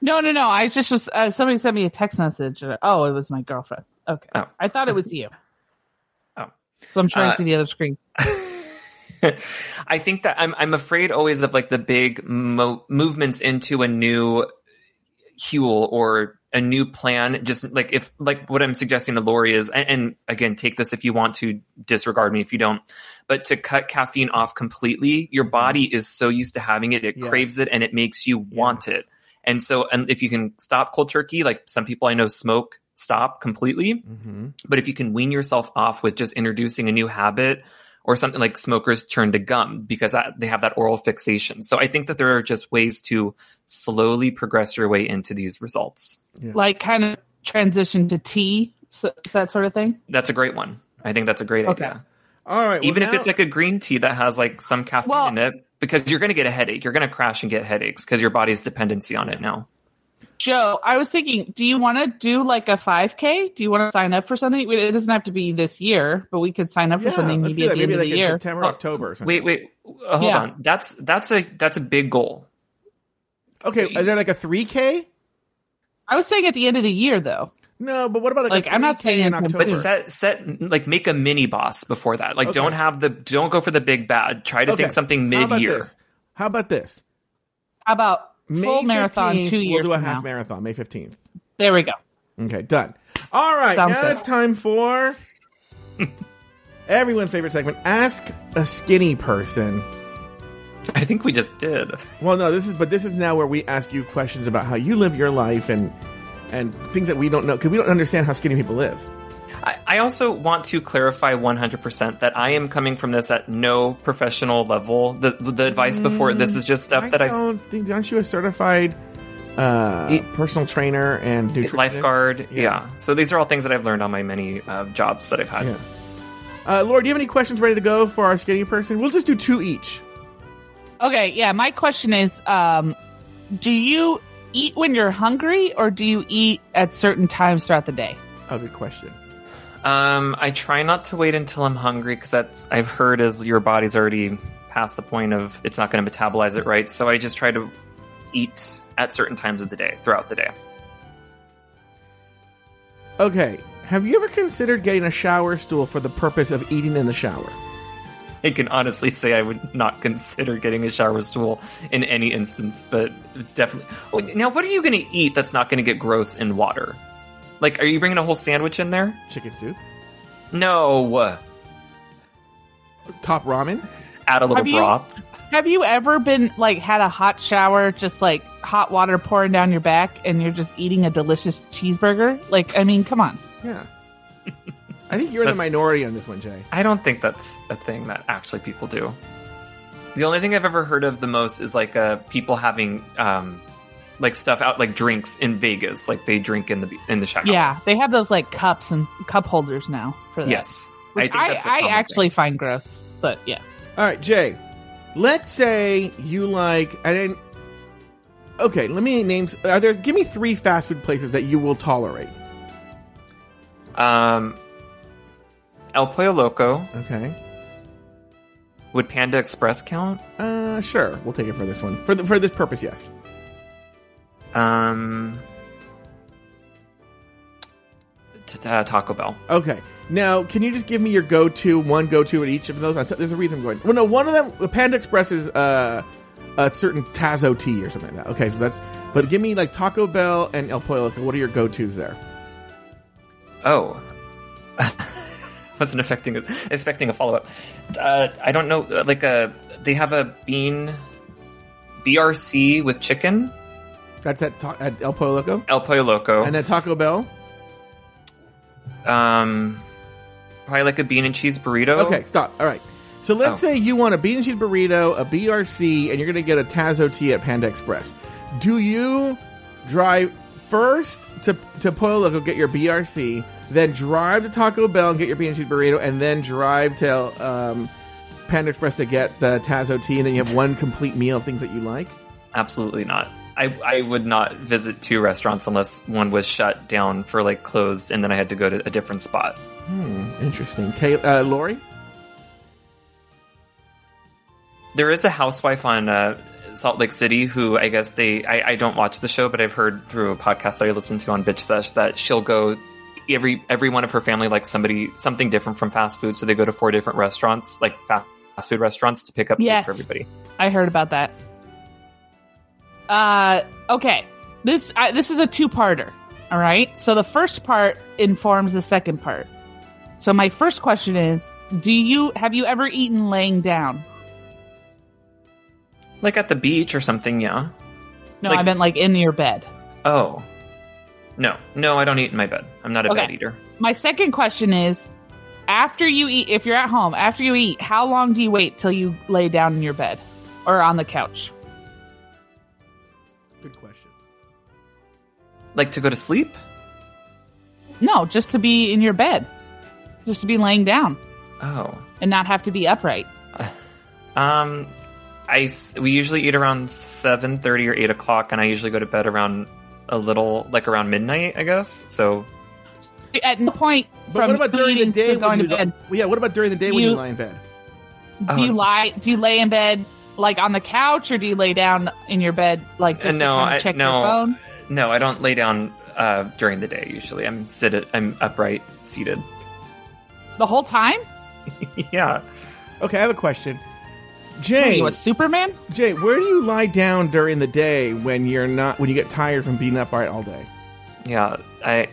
no no no i just was uh, somebody sent me a text message uh, oh it was my girlfriend okay Oh. i thought it was you Oh. so i'm trying Uh, to see the other screen I think that I'm I'm afraid always of like the big mo- movements into a new Huel or a new plan. Just like if like what I'm suggesting to Lauri is, and, and again, take this if you want to disregard me if you don't. But to cut caffeine off completely, your body is so used to having it, it Yes. craves it, and it makes you want it. And so, and if you can stop cold turkey, like some people I know smoke, stop completely. hmm But if you can wean yourself off with just introducing a new habit or something like smokers turn to gum because that, they have that oral fixation. So I think that there are just ways to slowly progress your way into these results. Like kind of transition to tea, so, that sort of thing. That's a great one. I think that's a great Okay. idea. All right. well, Even if now- it's like a green tea that has like some caffeine Well- in it, because you're going to get a headache. You're going to crash and get headaches because your body's dependency on it now. Joe, I was thinking, do you want to do like a 5K? Do you want to sign up for something? It doesn't have to be this year, but we could sign up for yeah, something maybe at that. the end Maybe of the year. September, Oh, October. Or something. Wait, wait, uh, hold Yeah. on. That's that's a that's a big goal. Okay, is there like a three k? I was saying at the end of the year, though. No, but what about like, Like, i I'm not saying in October? But set set like make a mini boss before that. Like Okay. don't have the don't go for the big bad. Try to Okay, think something How mid about year. this? How about this? How about May full marathon two years We'll do a from half now? marathon, May fifteenth. There we go. Okay, done. All right, Sounds now good. it's time for everyone's favorite segment: Ask a Skinny Person. I think we just did. Well, no, this is but this is now where we ask you questions about how you live your life and and things that we don't know because we don't understand how skinny people live. I, I also want to clarify 100% that I am coming from this at no professional level. The the advice before this is just stuff I that I've don't think. Aren't you a certified uh, It- personal trainer and nutritionist? lifeguard. Yeah. Yeah. So these are all things that I've learned on my many uh, jobs that I've had. Yeah. Uh, Laura, do you have any questions ready to go for our skinny person? We'll just do two each. Okay, yeah. My question is, um, do you eat when you're hungry, or do you eat at certain times throughout the day? Oh, good question. Um, I try not to wait until I'm hungry because that's I've heard is your body's already past the point of it's not going to metabolize it right. So I just try to eat at certain times of the day throughout the day. Okay, have you ever considered getting a shower stool for the purpose of eating in the shower? I can honestly say I would not consider getting a shower stool in any instance, but definitely. Now, what are you going to eat that's not going to get gross in water? Like, are you bringing a whole sandwich in there? Chicken soup, No. top ramen. Add a little Have you- broth. Have you ever been like had a hot shower, just like hot water pouring down your back, and you're just eating a delicious cheeseburger? Like, I mean, come on. Yeah. I think you're in the minority on this one, Jay. I don't think that's a thing that actually people do. The only thing I've ever heard of the most is like uh, people having um, like stuff out like drinks in Vegas, like they drink in the in the shower. Yeah, they have those like cups and cup holders now for that. Yes. Which think I, that's a I, common actually find gross, but yeah. All right, Jay. Let's say you like. I didn't. Okay, let me name. Are there? Give me three fast food places that you will tolerate. thing. Um, El Pollo Loco Okay. would Panda Express count? Uh, sure. We'll take it for this one. For the, for this purpose, yes. Um, t- uh, Taco Bell. Okay. Now, can you just give me your go-to, one go-to at each of those? There's a reason I'm going. Well, no, one of them, Panda Express is uh, a certain Tazo tea or something like that. Okay, so that's. But give me like Taco Bell and El Pollo Loco. What are your go-tos there? Oh. Wasn't affecting expecting a follow up. Uh, I don't know. uh, Like a they have a bean BRC with chicken. That's at, ta- at El Pollo Loco, El Pollo Loco. and at Taco Bell. um, probably like a bean and cheese burrito. Okay, stop. All right. So let's Oh. say you want a bean and cheese burrito, a BRC, and you're going to get a Tazo tea at Panda Express. Do you drive first to to Pollo Loco get your BRC, then drive to Taco Bell and get your bean and cheese burrito, and then drive to um, Panda Express to get the Tazo tea, and then you have one complete meal of things that you like? Absolutely not. I, I would not visit two restaurants unless one was shut down for like closed, and then I had to go to a different spot. Hmm, interesting. Kay, uh, Lauri? There is a housewife on uh, Salt Lake City who I guess they I, I don't watch the show, but I've heard through a podcast that I listen to on Bitch Sesh that she'll go every every one of her family likes somebody something different from fast food, so they go to four different restaurants, like fast fast food restaurants to pick up food Yes. for everybody. I heard about that. Uh, okay. This I, this is a two-parter. All right. So the first part informs the second part. So my first question is: Do you have you ever eaten laying down? Like at the beach or something, yeah. No, Like- I meant like in your bed. Oh. No. No, I don't eat in my bed. I'm not a Okay. bed eater. My second question is: After you eat, if you're at home, after you eat, how long do you wait till you lay down in your bed or on the couch? Like to go to sleep? No, just to be in your bed, just to be laying down Oh. and not have to be upright. Um, I we usually eat around seven thirty or eight o'clock, and I usually go to bed around a little like around midnight, I guess. So At no point But from what about during the day when going you to bed, well, yeah, what about during the day when you You- lie in bed? Oh. do you lie? Do you lay in bed like on the couch, or do you lay down in your bed like just No, to kind of check no. your phone? No, I don't lay down uh, during the day. Usually, I'm sit I'm upright, seated. The whole time? yeah. Okay, I have a question. What are Jay, you a Superman? Jay, where do you lie down during the day when you're not when you get tired from being upright all day? Yeah, I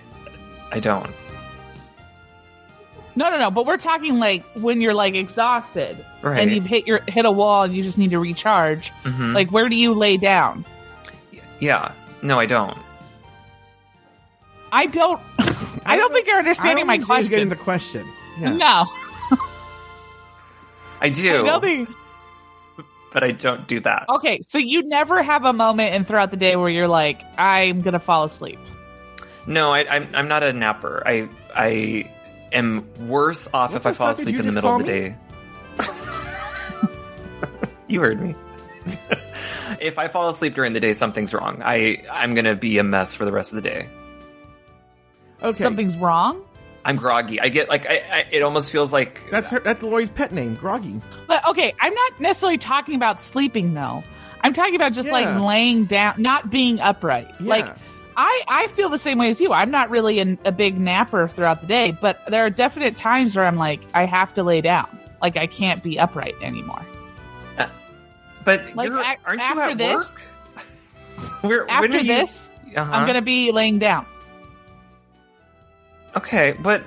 I don't. No, no, no. But we're talking like when you're like exhausted Right. and you've hit your hit a wall and you just need to recharge. Mhm. Like, where do you lay down? yeah. No, I don't. I don't. I don't think you're understanding my I don't think question. getting the question. Yeah. No, I do, I don't think. but I don't do that. Okay, so you never have a moment and throughout the day where you're like, I'm gonna fall asleep. No, I, I'm I'm not a napper. I I am worse off What if I fall asleep in the middle of the me? day. you heard me. if I fall asleep during the day, something's wrong. I I'm gonna be a mess for the rest of the day. Okay, Something's wrong. I'm groggy. I get like I, I it almost feels like that's her. That's Lauri's pet name, Groggy. But okay, I'm not necessarily talking about sleeping though. I'm talking about just Yeah. like laying down, not being upright. Yeah. Like I, I feel the same way as you. I'm not really an, a big napper throughout the day, but there are definite times where I'm like, I have to lay down. Like I can't be upright anymore. But Like, you're, aren't after you at this- work? Where, when After are you- this, Uh-huh. I'm gonna be laying down. Okay, but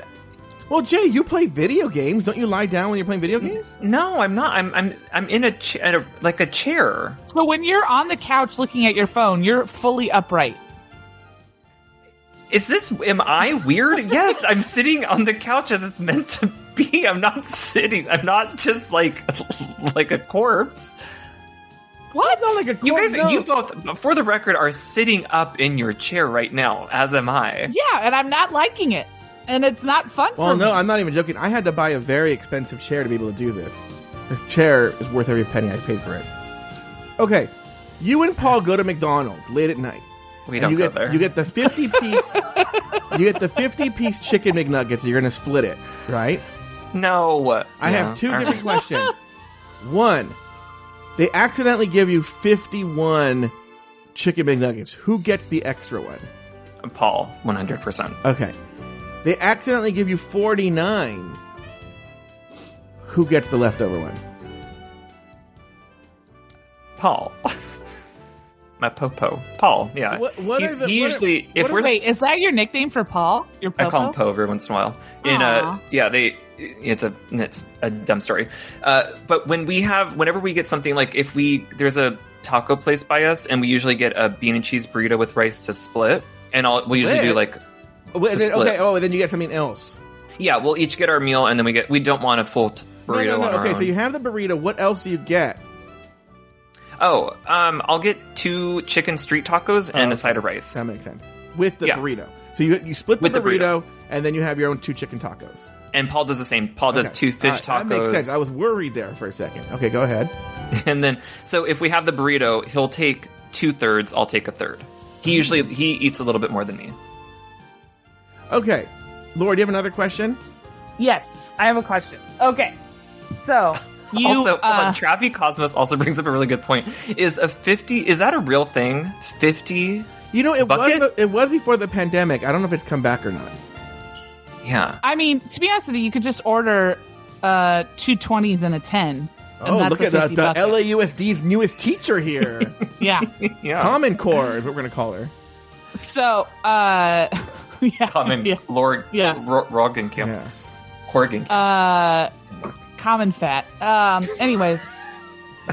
Well, Jay, you play video games. Don't you lie down when you're playing video games? no, I'm not. I'm I'm I'm in a, ch- in a like a chair. So when you're on the couch looking at your phone, you're fully upright. Is this am I weird? yes, I'm sitting on the couch as it's meant to be. I'm not sitting. I'm not just like like a corpse. What? Not like a You guys, no. you both, for the record, are sitting up in your chair right now, as am I. Yeah, and I'm not liking it, and it's not fun Well, for no, me. I'm not even joking. I had to buy a very expensive chair to be able to do this. This chair is worth every penny I paid for it. Okay, you and Paul go to McDonald's late at night. We don't you go get, there. You get the 50 piece. you get the 50 piece chicken McNuggets. and You're going to split it, right? no. I Yeah, have two all different right. questions. One, they accidentally give you 51 chicken McNuggets. Who gets the extra one? Paul, one hundred percent. Okay. They accidentally give you 49. Who gets the leftover one? Paul. My popo. Paul. Yeah. What- what He's- are the- he what are- if what we're Wait, is that your nickname for Paul? Your I call him Poe every once in a while. In uh, Aw. a yeah, they it's a it's a dumb story. Uh, but when we have whenever we get something like if we there's a taco place by us and we usually get a bean and cheese burrito with rice to split, and I'll we usually do like Oh, and then, okay, oh, then you get something else. yeah, we'll each get our meal and then we get we don't want a full t- burrito no, no, on no. Okay, so you have the burrito. What else do you get? oh, um, I'll get two chicken street tacos and Oh, a side of rice. That makes sense. With the Yeah. burrito. So you you split the With the burrito, and then you have your own two chicken tacos. And Paul does the same. Paul does Okay. two fish All right, tacos. That makes sense. I was worried there for a second. Okay, go ahead. and then so if we have the burrito, he'll take two thirds. I'll take a third. He usually he eats a little bit more than me. Okay. Laura, do you have another question? Yes, I have a question. Okay, so you also, hold uh, on, Travi Cosmos also brings up a really good point. Is a fifty? Is that a real thing? Fifty? You know, it Bucket? was it was before the pandemic. I don't know if it's come back or not. Yeah. I mean, to be honest with you, you could just order uh two twenties and a ten And Oh, that's look a at the, the. LAUSD's newest teacher here. Yeah. Yeah. Common Core is what we're going to call her. So, uh, yeah. Common Yeah. Lord Yeah. Ro- Roggenkamp. Yeah. Corgan. Uh, common fat. Um, anyways.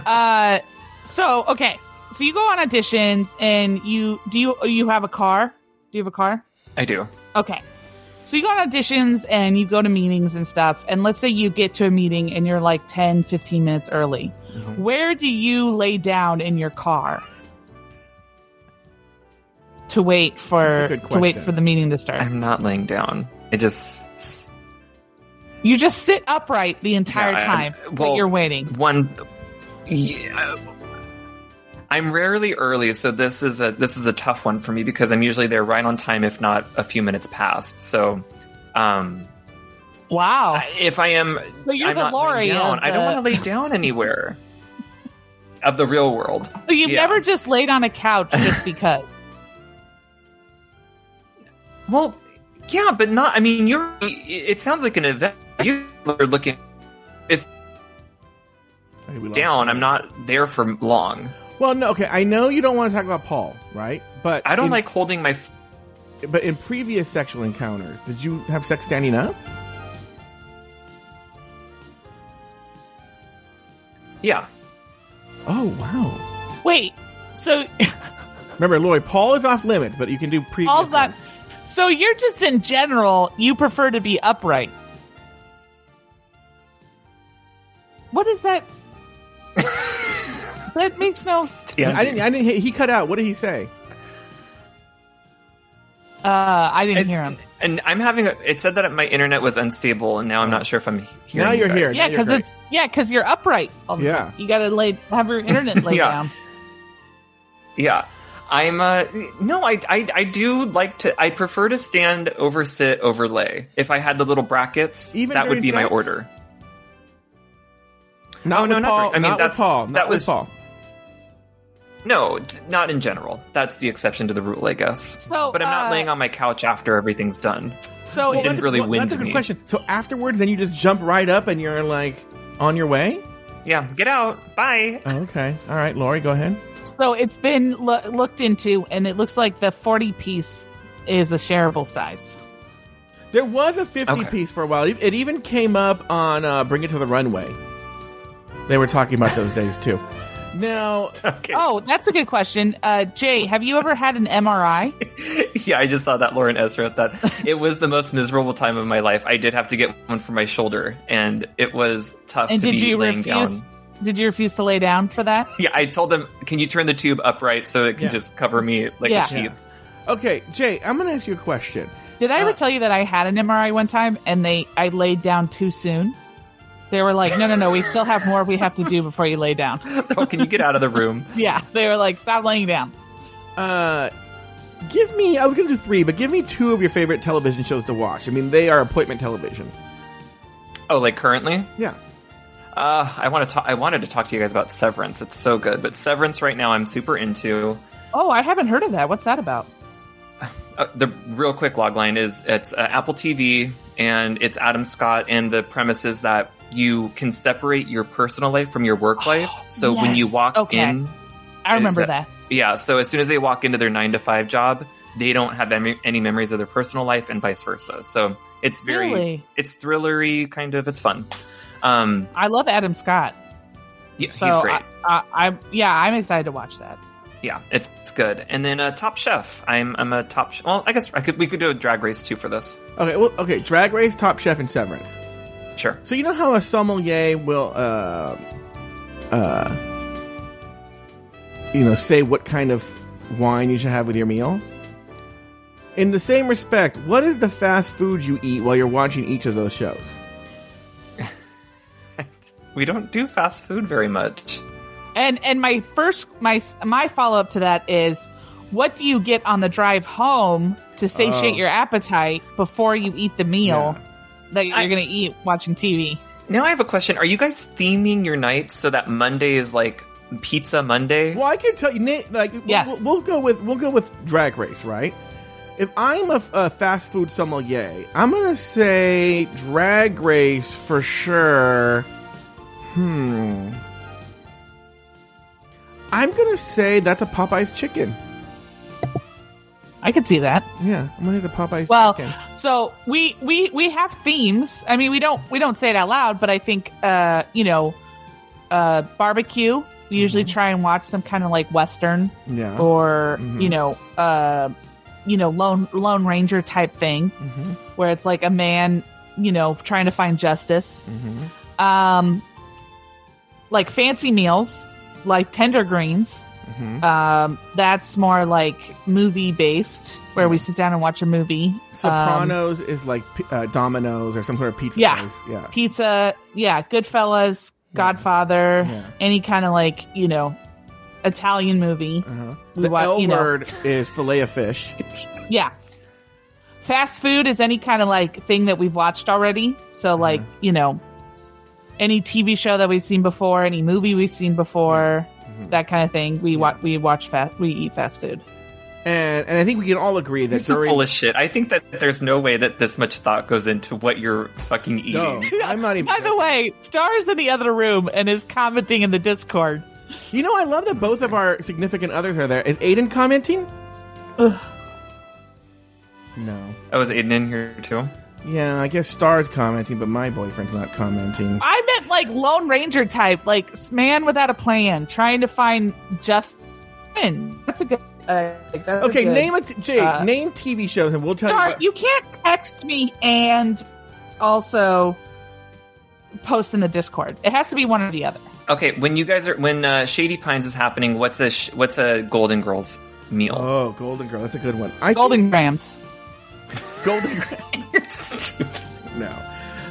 uh, so, okay. So you go on auditions and you, do you, you have a car? Do you have a car? I do. Okay. So you go on auditions and you go to meetings and stuff. And let's say you get to a meeting and you're like 10, 15 minutes early. Mm-hmm. Where do you lay down in your car to wait for That's a good to wait for the meeting to start? I'm not laying down. It just you just sit upright the entire Yeah, I- time well- that you're waiting. one. Yeah. I'm rarely early, so this is a this is a tough one for me because I'm usually there right on time, if not a few minutes past. So, um, Wow. I- if I am, So you're I'm the not laying Lauri down. of I don't want to lay down anywhere of the real world. So you've yeah. never just laid on a couch just because. Well, yeah, but not. I mean, you're. It sounds like an event. You are looking Hey, down. her. I'm not there for long. Well, no, okay. I know you don't want to talk about Paul, right? But I don't in- like holding my. f- But in previous sexual encounters, did you have sex standing up? Yeah. Oh wow! Wait. So Remember, Lauri, Paul is off limits, but you can do previous. all's that. So you're just in general, you prefer to be upright. What is that? that makes no. I didn't. I didn't. He he cut out. What did he say? Uh, I didn't And- hear him. And I'm having. A, it said that my internet was unstable, and now I'm not sure if I'm hearing. Now you you're guys. here. Yeah, because it's yeah, because you're upright. all the Yeah. time. you gotta lay have your internet laid Yeah. down. Yeah. I'm uh no I, I I do like to I prefer to stand over sit overlay. If I had the little brackets, Even that would during be my order. Not Oh, no, with not I mean, not with that's- Paul. Not that with was- Paul. No, not in general. That's the exception to the rule, I guess. So, but I'm not uh, laying on my couch after everything's done. So It it's, didn't that's a- really well, win That's a good me. question. So afterwards, then you just jump right up and you're like on your way. Yeah, get out. Bye. Oh, okay. All right, Lauri, go ahead. so it's been lo- looked into, and it looks like the forty piece is a shareable size. There was a 50 Okay. piece for a while. It it even came up on uh, Bring It to the Runway. They were talking about those days too. Now, Okay. Oh, that's a good question. Uh, Jay, have you ever had an MRI? yeah, I just saw that Lauren S wrote that. It was the most miserable time of my life. I did have to get one for my shoulder, and it was tough And to did be you laying refuse? down. Did you refuse to lay down for that? Yeah, I told them, "Can you turn the tube upright so it can Yeah. just cover me like Yeah. a sheath?" okay, Jay, I'm going to ask you a question. Did I ever Uh, tell you that I had an MRI one time and they I laid down too soon? They were like, "No, no, no, we still have more we have to do before you lay down." oh, can you get out of the room? Yeah, they were like, "Stop laying down." Uh, give me, I was going to do three, but give me two of your favorite television shows to watch. I mean, they are appointment television. Oh, like currently? Yeah. Uh, I want to talk. I wanted to talk to you guys about Severance. It's so good, but Severance right now I'm super into. Oh, I haven't heard of that. What's that about? Uh, the real quick logline is it's uh, Apple TV and it's Adam Scott, and the premise is that you can separate your personal life from your work life. So when you walk Okay. in, I remember that. yeah. So as soon as they walk into their nine to five job, they don't have any, any memories of their personal life, and vice versa. So it's very, Really? it's thrillery kind of. It's fun. Um, I love Adam Scott. yeah, So he's great. I, I, I, yeah, I'm excited to watch that. Yeah, it's, it's good. And then uh, Top Chef. I'm I'm a top. Sh- well, I guess I could we could do a drag race too for this. Okay, well, okay, Drag Race, Top Chef, and Severance. Sure. So you know how a sommelier will, uh, uh, you know, say what kind of wine you should have with your meal? In the same respect, what is the fast food you eat while you're watching each of those shows? We don't do fast food very much. And and my first my my follow up to that is, what do you get on the drive home to satiate Oh. your appetite before you eat the meal that you're I- going to eat watching TV? Now I have a question. Are you guys theming your nights so that Monday is like Pizza Monday? Well, I can tell you, Nate, like, we'll- Yes. we'll, we'll go with we'll go with Drag Race, right? If I'm a, a fast food sommelier, I'm gonna say Drag Race for sure. Hmm. I'm gonna say that's a Popeye's chicken. I could see that. Yeah, I'm gonna say the Popeye's Well, chicken. So we we we have themes. I mean, we don't we don't say it out loud, but I think uh, you know, uh, barbecue. We usually try and watch some kind of like western Yeah. or Mhm. you know, uh, you know, lone lone ranger type thing, Mhm. where it's like a man, you know, trying to find justice. Mhm. Um, like fancy meals, like tender greens. Mhm. Um, that's more like movie based, where we sit down and watch a movie. Um, Sopranos is like uh, Domino's or some sort of pizza Yeah. place. Yeah. pizza, yeah, Goodfellas, Godfather, Yeah. any kind of like you know Italian movie. Uh-huh. We The wa- L you know. word is fillet of fish. Yeah, fast food is any kind of like thing that we've watched already. So like you know, any TV show that we've seen before, any movie we've seen before, Mm-hmm. that kind of thing. We watch we watch fast we eat fast food. And and I think we can all agree that You're so during full of shit. I think that there's no way that this much thought goes into what you're fucking eating. no, I'm not even. By the way, Star's in the other room and is commenting in the Discord. You know, I love that both of our significant others are there. Is Aiden commenting? Ugh. No. Oh, is Aiden in here too? Yeah, I guess Star's commenting, but my boyfriend's not commenting. I meant like Lone Ranger type, like man without a plan, trying to find just. That's a good. Uh, that's a Okay, good- name it, Jay. uh, name TV shows, and we'll tell Star, you. What, you can't text me and also post in the Discord. It has to be one or the other. Okay, when you guys are when uh, Shady Pines is happening, what's a sh- what's a Golden Girls meal? oh, Golden Girl. That's a good one. I Golden Grams. Think Golden Girl. You're stupid. No,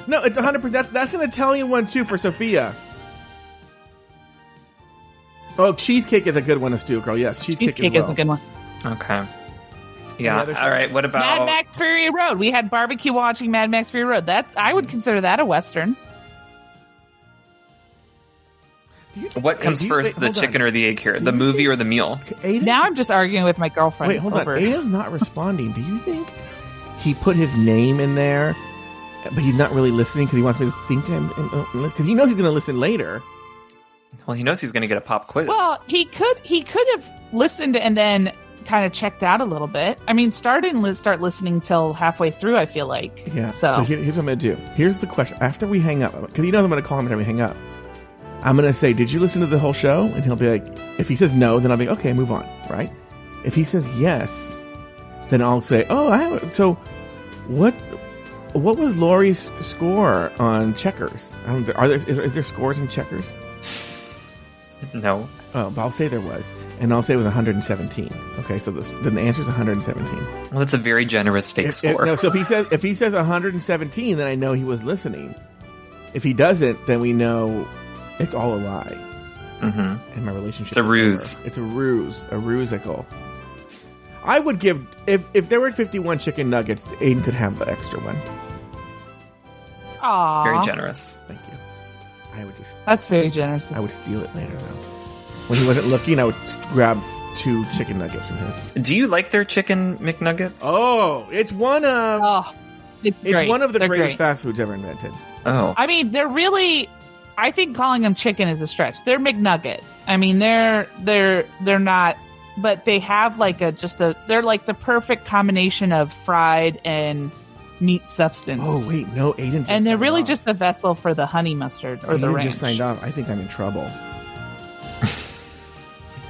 no, it's 100. percent That's that's an Italian one too for Sophia. Oh, cheesecake is a good one, a stew girl. Yes, cheesecake, Cheesecake as is well. a good one. Okay. Yeah. All right. What about Mad Max Fury Road. We had barbecue watching Mad Max Fury Road. That's I would consider that a western. Do you think- what comes do first, wait, the hold on. chicken or the egg here? The movie think- or the meal? Aiden? Now I'm just arguing with my girlfriend. Wait, hold over. on. Aiden's not responding. Do you think he put his name in there, but he's not really listening because he wants me to think I'm because he knows he's going to listen later. Well, he knows he's going to get a pop quiz. Well, he could he could have listened and then kind of checked out a little bit. I mean, Star didn't li- start listening till halfway through. I feel like. Yeah. So, here- here's what I'm going to do. Here's the question. After we hang up, because he knows I'm going to call him after we hang up. I'm going to say, "Did you listen to the whole show?" And he'll be like, "If he says no, then I'll be like, okay, move on." Right? If he says yes, then I'll say, "Oh, I haven't." So, what? What was Lauri's score on checkers? I don't, are there is, is there scores in checkers? no. Oh, but I'll say there was, and I'll say it was 117. Okay, so this, then the answer is 117. Well, that's a very generous fake If, if, score. no, so if he says if he says 117, then I know he was listening. If he doesn't, then we know it's all a lie, hmm and my relationship. It's a ruse. over. It's a ruse, a rusical. I would give if if there were 51 chicken nuggets, Aiden could have the extra one. Aw, Very generous. Thank you. I would just That's very generous. I would steal it later though. When he wasn't looking, I would grab two chicken nuggets from his. Do you like their chicken McNuggets? Oh, it's one of Oh, it's, it's one of the They're greatest great. fast foods ever invented. Oh. I mean, they're really. I think calling them chicken is a stretch. They're McNugget. I mean, they're they're they're not, but they have like a just a. They're like the perfect combination of fried and meat substance. Oh wait, no, Aiden. Just and they're really off. just the vessel for the honey mustard or the Aiden ranch. just signed off. I think I'm in trouble.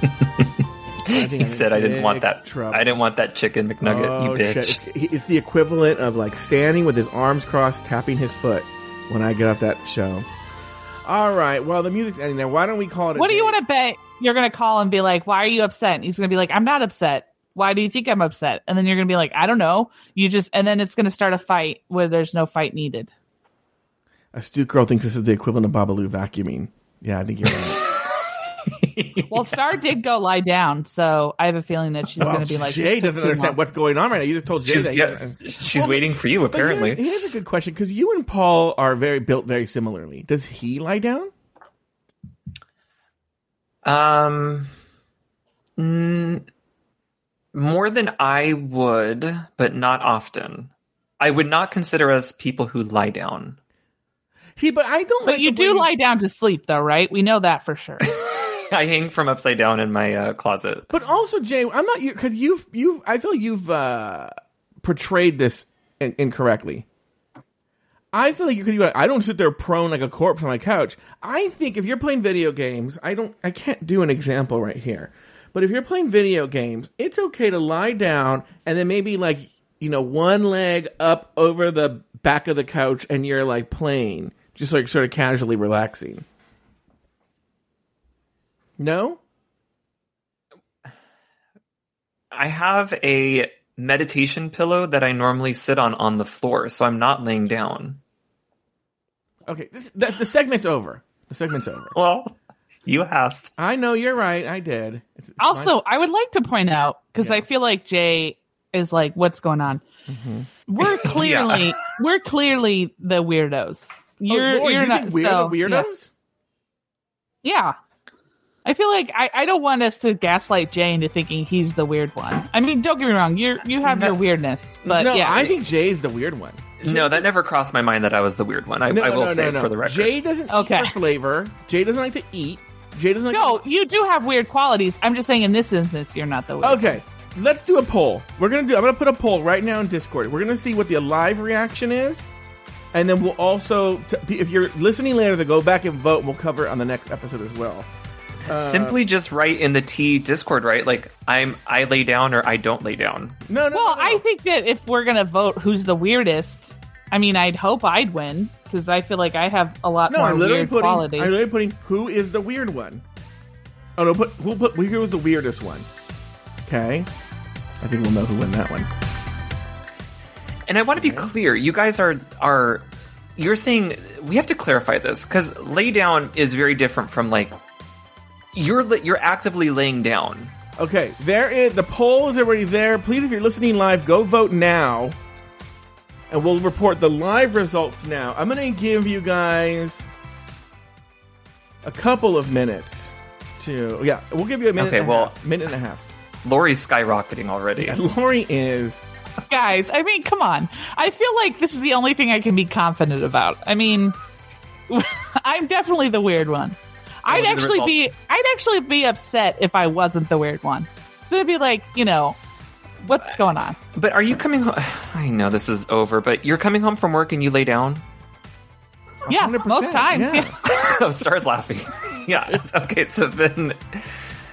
I He I'm said, "I didn't want that. Trouble. I didn't want that chicken McNugget. Oh, you bitch." shit. It's, it's the equivalent of like standing with his arms crossed, tapping his foot when I get off that show. All right. Well, the music's ending now. Why don't we call it? a What do you want to bet? You're going to call and be like, "Why are you upset?" And he's going to be like, "I'm not upset. Why do you think I'm upset?" And then you're going to be like, "I don't know." You just and then it's going to start a fight where there's no fight needed. A Astute girl thinks this is the equivalent of Babalu vacuuming. Yeah, I think you're right. Well, Star did go lie down, so I have a feeling that she's Well, going to be like, Jay doesn't understand long." what's going on right now. You just told Jay she's that. yeah, she's waiting for you. But here- Apparently, here's a good question because you and Paul are very built very similarly. Does he lie down? Um, mm, more than I would, but not often. I would not consider us people who lie down. See, but I don't. But like you do lie down to sleep, though, right? We know that for sure. I hang from upside down in my uh, closet. But also, Jay, I'm not you because you've you've. I feel you've uh, portrayed this in- incorrectly. I feel like you could. I don't sit there prone like a corpse on my couch. I think if you're playing video games, I don't. I can't do an example right here. But if you're playing video games, it's okay to lie down and then maybe like you know one leg up over the back of the couch and you're like playing, just like sort of casually relaxing. No. I have a meditation pillow that I normally sit on on the floor, so I'm not laying down. Okay, this, the, the segment's over. The segment's over. Well, you asked. I know you're right. I did. It's, it's Also, I would like to point out because Yeah. I feel like Jay is like, "What's going on?" Mm-hmm. We're clearly we're clearly the weirdos. You're oh, Lord, you're you not think we're so, the weirdos? Yeah. yeah. I feel like I, I don't want us to gaslight Jay into thinking he's the weird one. I mean, don't get me wrong, you're you have your weirdness, but no, yeah, I think Jay's the weird one. No, that never crossed my mind that I was the weird one. I, No, I will no, say no, no. for the record. Jay doesn't Okay. eat for flavor. Jay doesn't like to eat. Jay doesn't like. no, To... you do have weird qualities. I'm just saying in this instance, you're not the weird. Okay, let's do a poll. We're gonna do. I'm gonna put a poll right now in Discord. We're gonna see what the live reaction is, and then we'll also, t- if you're listening later, to go back and vote. and We'll cover it on the next episode as well. Uh, Simply just write in the Tea Discord, right? Like I'm I lay down or I don't lay down. No, no. Well, no, no. I think that if we're gonna vote who's the weirdest, I mean, I'd hope I'd win because I feel like I have a lot No, more I'm literally weird putting. qualities. I'm literally putting who is the weird one. Oh no, put who put who was the weirdest one? Okay, I think we'll know who won that one. And I want to be clear, you guys are are you're saying we have to clarify this because lay down is very different from like you're you're actively laying down. Okay, there is the poll is already there. Please, if you're listening live, go vote now, and we'll report the live results now. I'm going to give you guys a couple of minutes to yeah. We'll give you a minute. Okay, and a well- half, minute and a half. Lauri's skyrocketing already. And Lori is Guys, I mean, come on. I feel like this is the only thing I can be confident about. I mean, I'm definitely the weird one. I'd actually be I'd actually be upset if I wasn't the weird one. So it'd be like, you know, what's going on? But are you coming home? I know this is over, but you're coming home from work and you lay down? Yeah, 100%, most times. yeah. Yeah. oh, Star's laughing. yeah. Okay, so then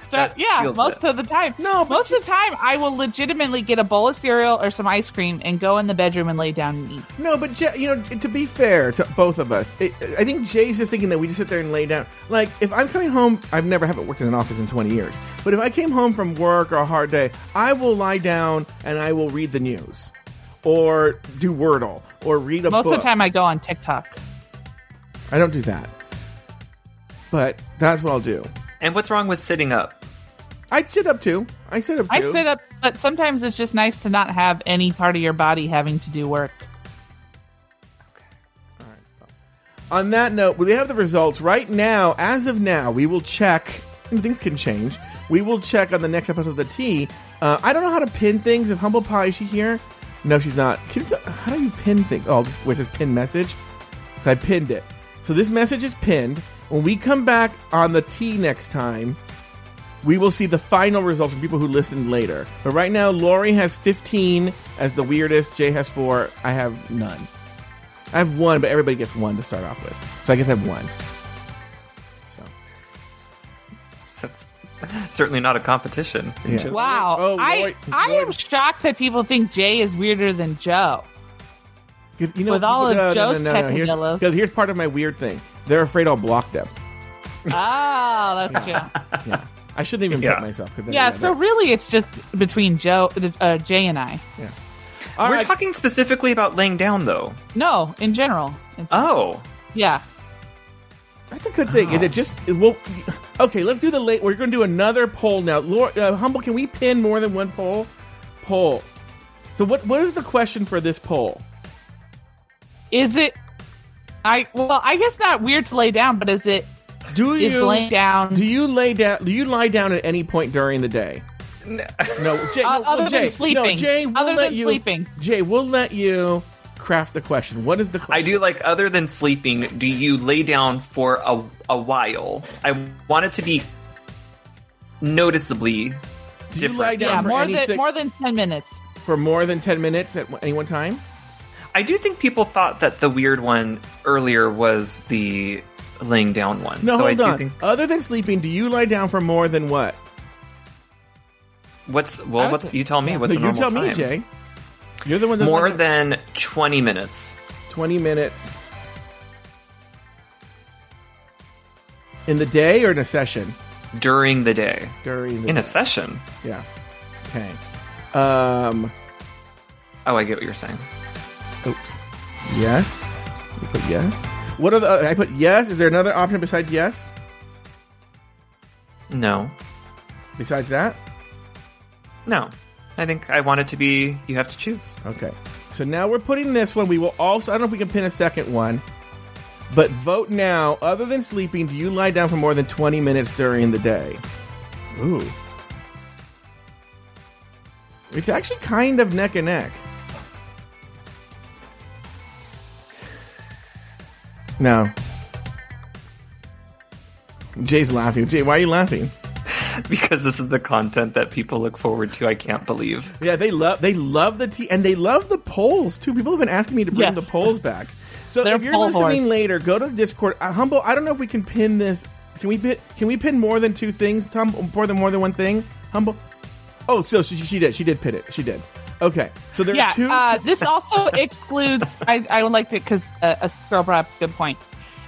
Start, That yeah, most it. of the time. No, but most of the time, I will legitimately get a bowl of cereal or some ice cream and go in the bedroom and lay down and eat. no, but Jay, you know, to be fair to both of us, it, I think Jay's just thinking that we just sit there and lay down. Like, if I'm coming home, I've never haven't worked in an office in 20 years, but if I came home from work or a hard day, I will lie down and I will read the news, or do Wordle, or read a Most book. of the time, I go on TikTok. I don't do that, but that's what I'll do. and what's wrong with sitting up? I sit up too. I sit up Too. I sit up, but sometimes it's just nice to not have any part of your body having to do work. Okay. Alright. On that note, we have the results right now. As of now, we will check. and Things can change. We will check on the next episode of the Tea. Uh, I don't know how to pin things. If Humble Pie is she here? No, she's not. How do you pin things? Oh, where it says pin message. I pinned it. So this message is pinned. When we come back on the Tea next time, we will see the final results from people who listened later. But right now, Lauri has 15 as the weirdest. Jay has four. I have none. I have one, but everybody gets one to start off with. So I guess I have one. So That's certainly not a competition. yeah. Wow, Oh, I Lauri- I am shocked that people think Jay is weirder than Joe. 'Cause, you know, With all of no, no, Joe's no, no, no. Here's, peccadillos. 'cause here's part of my weird thing. They're afraid I'll block them. oh, that's true. Yeah, I shouldn't even Yeah. put myself. 'cause then- Yeah, so really, it's just between Joe, uh, Jay, and I. All We're right. talking specifically about laying down, though. No, in general. Oh, Yeah. That's a good thing. Is it just well? Okay, let's do the late. We're going to do another poll now. Lord, uh, Humble, can we pin more than one poll? Poll. So what? What is the question for this poll? Is it? I well, I guess not weird to lay down, but is it? Do you laying down? Do you lay down? Do you lie down at any point during the day? No, Jay. Uh, no, other well, than Jay, sleeping. No, Jay. We'll Other let than you. sleeping. Jay, we'll let you craft the question. What is the I do like other than sleeping. Do you lay down for a a while? I want it to be noticeably Do you different. lie down Yeah, for more any than sick- more than ten minutes. for more than ten minutes at any one time? I do think people thought that the weird one earlier was the laying down one. No, so I hold do on. think Other than sleeping, do you lie down for more than what? what's well, what's you tell me? What's No, a you normal tell time? me, Jay. You're the one More than twenty minutes. twenty minutes in the day or in a session during the day during the in a session. Yeah. Okay. Um. Oh, I get what you're saying. Oops. Yes. You put yes. What are the? uh, I put yes. Is there another option besides yes? No, Besides that? no. I think I want it to be. You have to choose. Okay. So now we're putting this one. We will also. I don't know if we can pin a second one, but vote now. Other than sleeping, do you lie down for more than twenty minutes during the day? Ooh. It's actually kind of neck and neck. No. Jay's laughing. Jay, why are you laughing? because this is the content that people look forward to. I can't believe. Yeah, they love they love the tea and they love the polls too. People have been asking me to bring Yes. the polls back. So They're if you're listening whores. later, go to the Discord. Uh, Humble, I don't know if we can pin this. Can we pin? Can we pin more than two things? Tom, more than more than one thing? Humble. Oh, so she, she did. She did pin it. She did. Okay. So there yeah, are two. uh, this also excludes. I, I would like to because uh, a girl brought up a good point.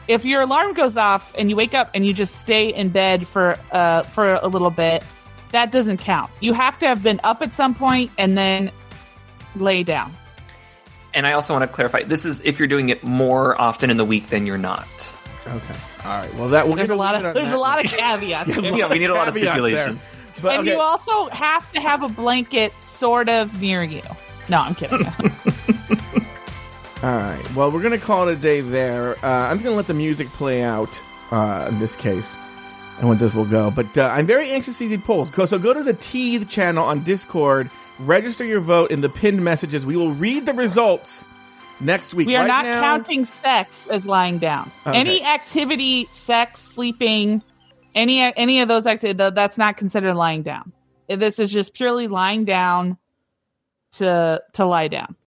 If your alarm goes off and you wake up and you just stay in bed for uh for a little bit, that doesn't count. You have to have been up at some point and then lay down. And I also want to clarify: this is if you're doing it more often in the week than you're not. okay. All right. Well, that we're There's a lot of there's a lot note. of caveats. yeah, we need a lot of stipulations. But, and okay. you also have to have a blanket sort of near you. No, I'm kidding. All right. Well, we're gonna call it a day there. Uh, I'm gonna let the music play out uh, in this case, and when this will go. But uh, I'm very anxious to see the polls. Go so go to the Teeth channel on Discord, register your vote in the pinned messages. We will read the results next week. We are Right not now- counting sex as lying down. Okay. Any activity, sex, sleeping, any any of those activities, that's not considered lying down. This is just purely lying down to to lie down.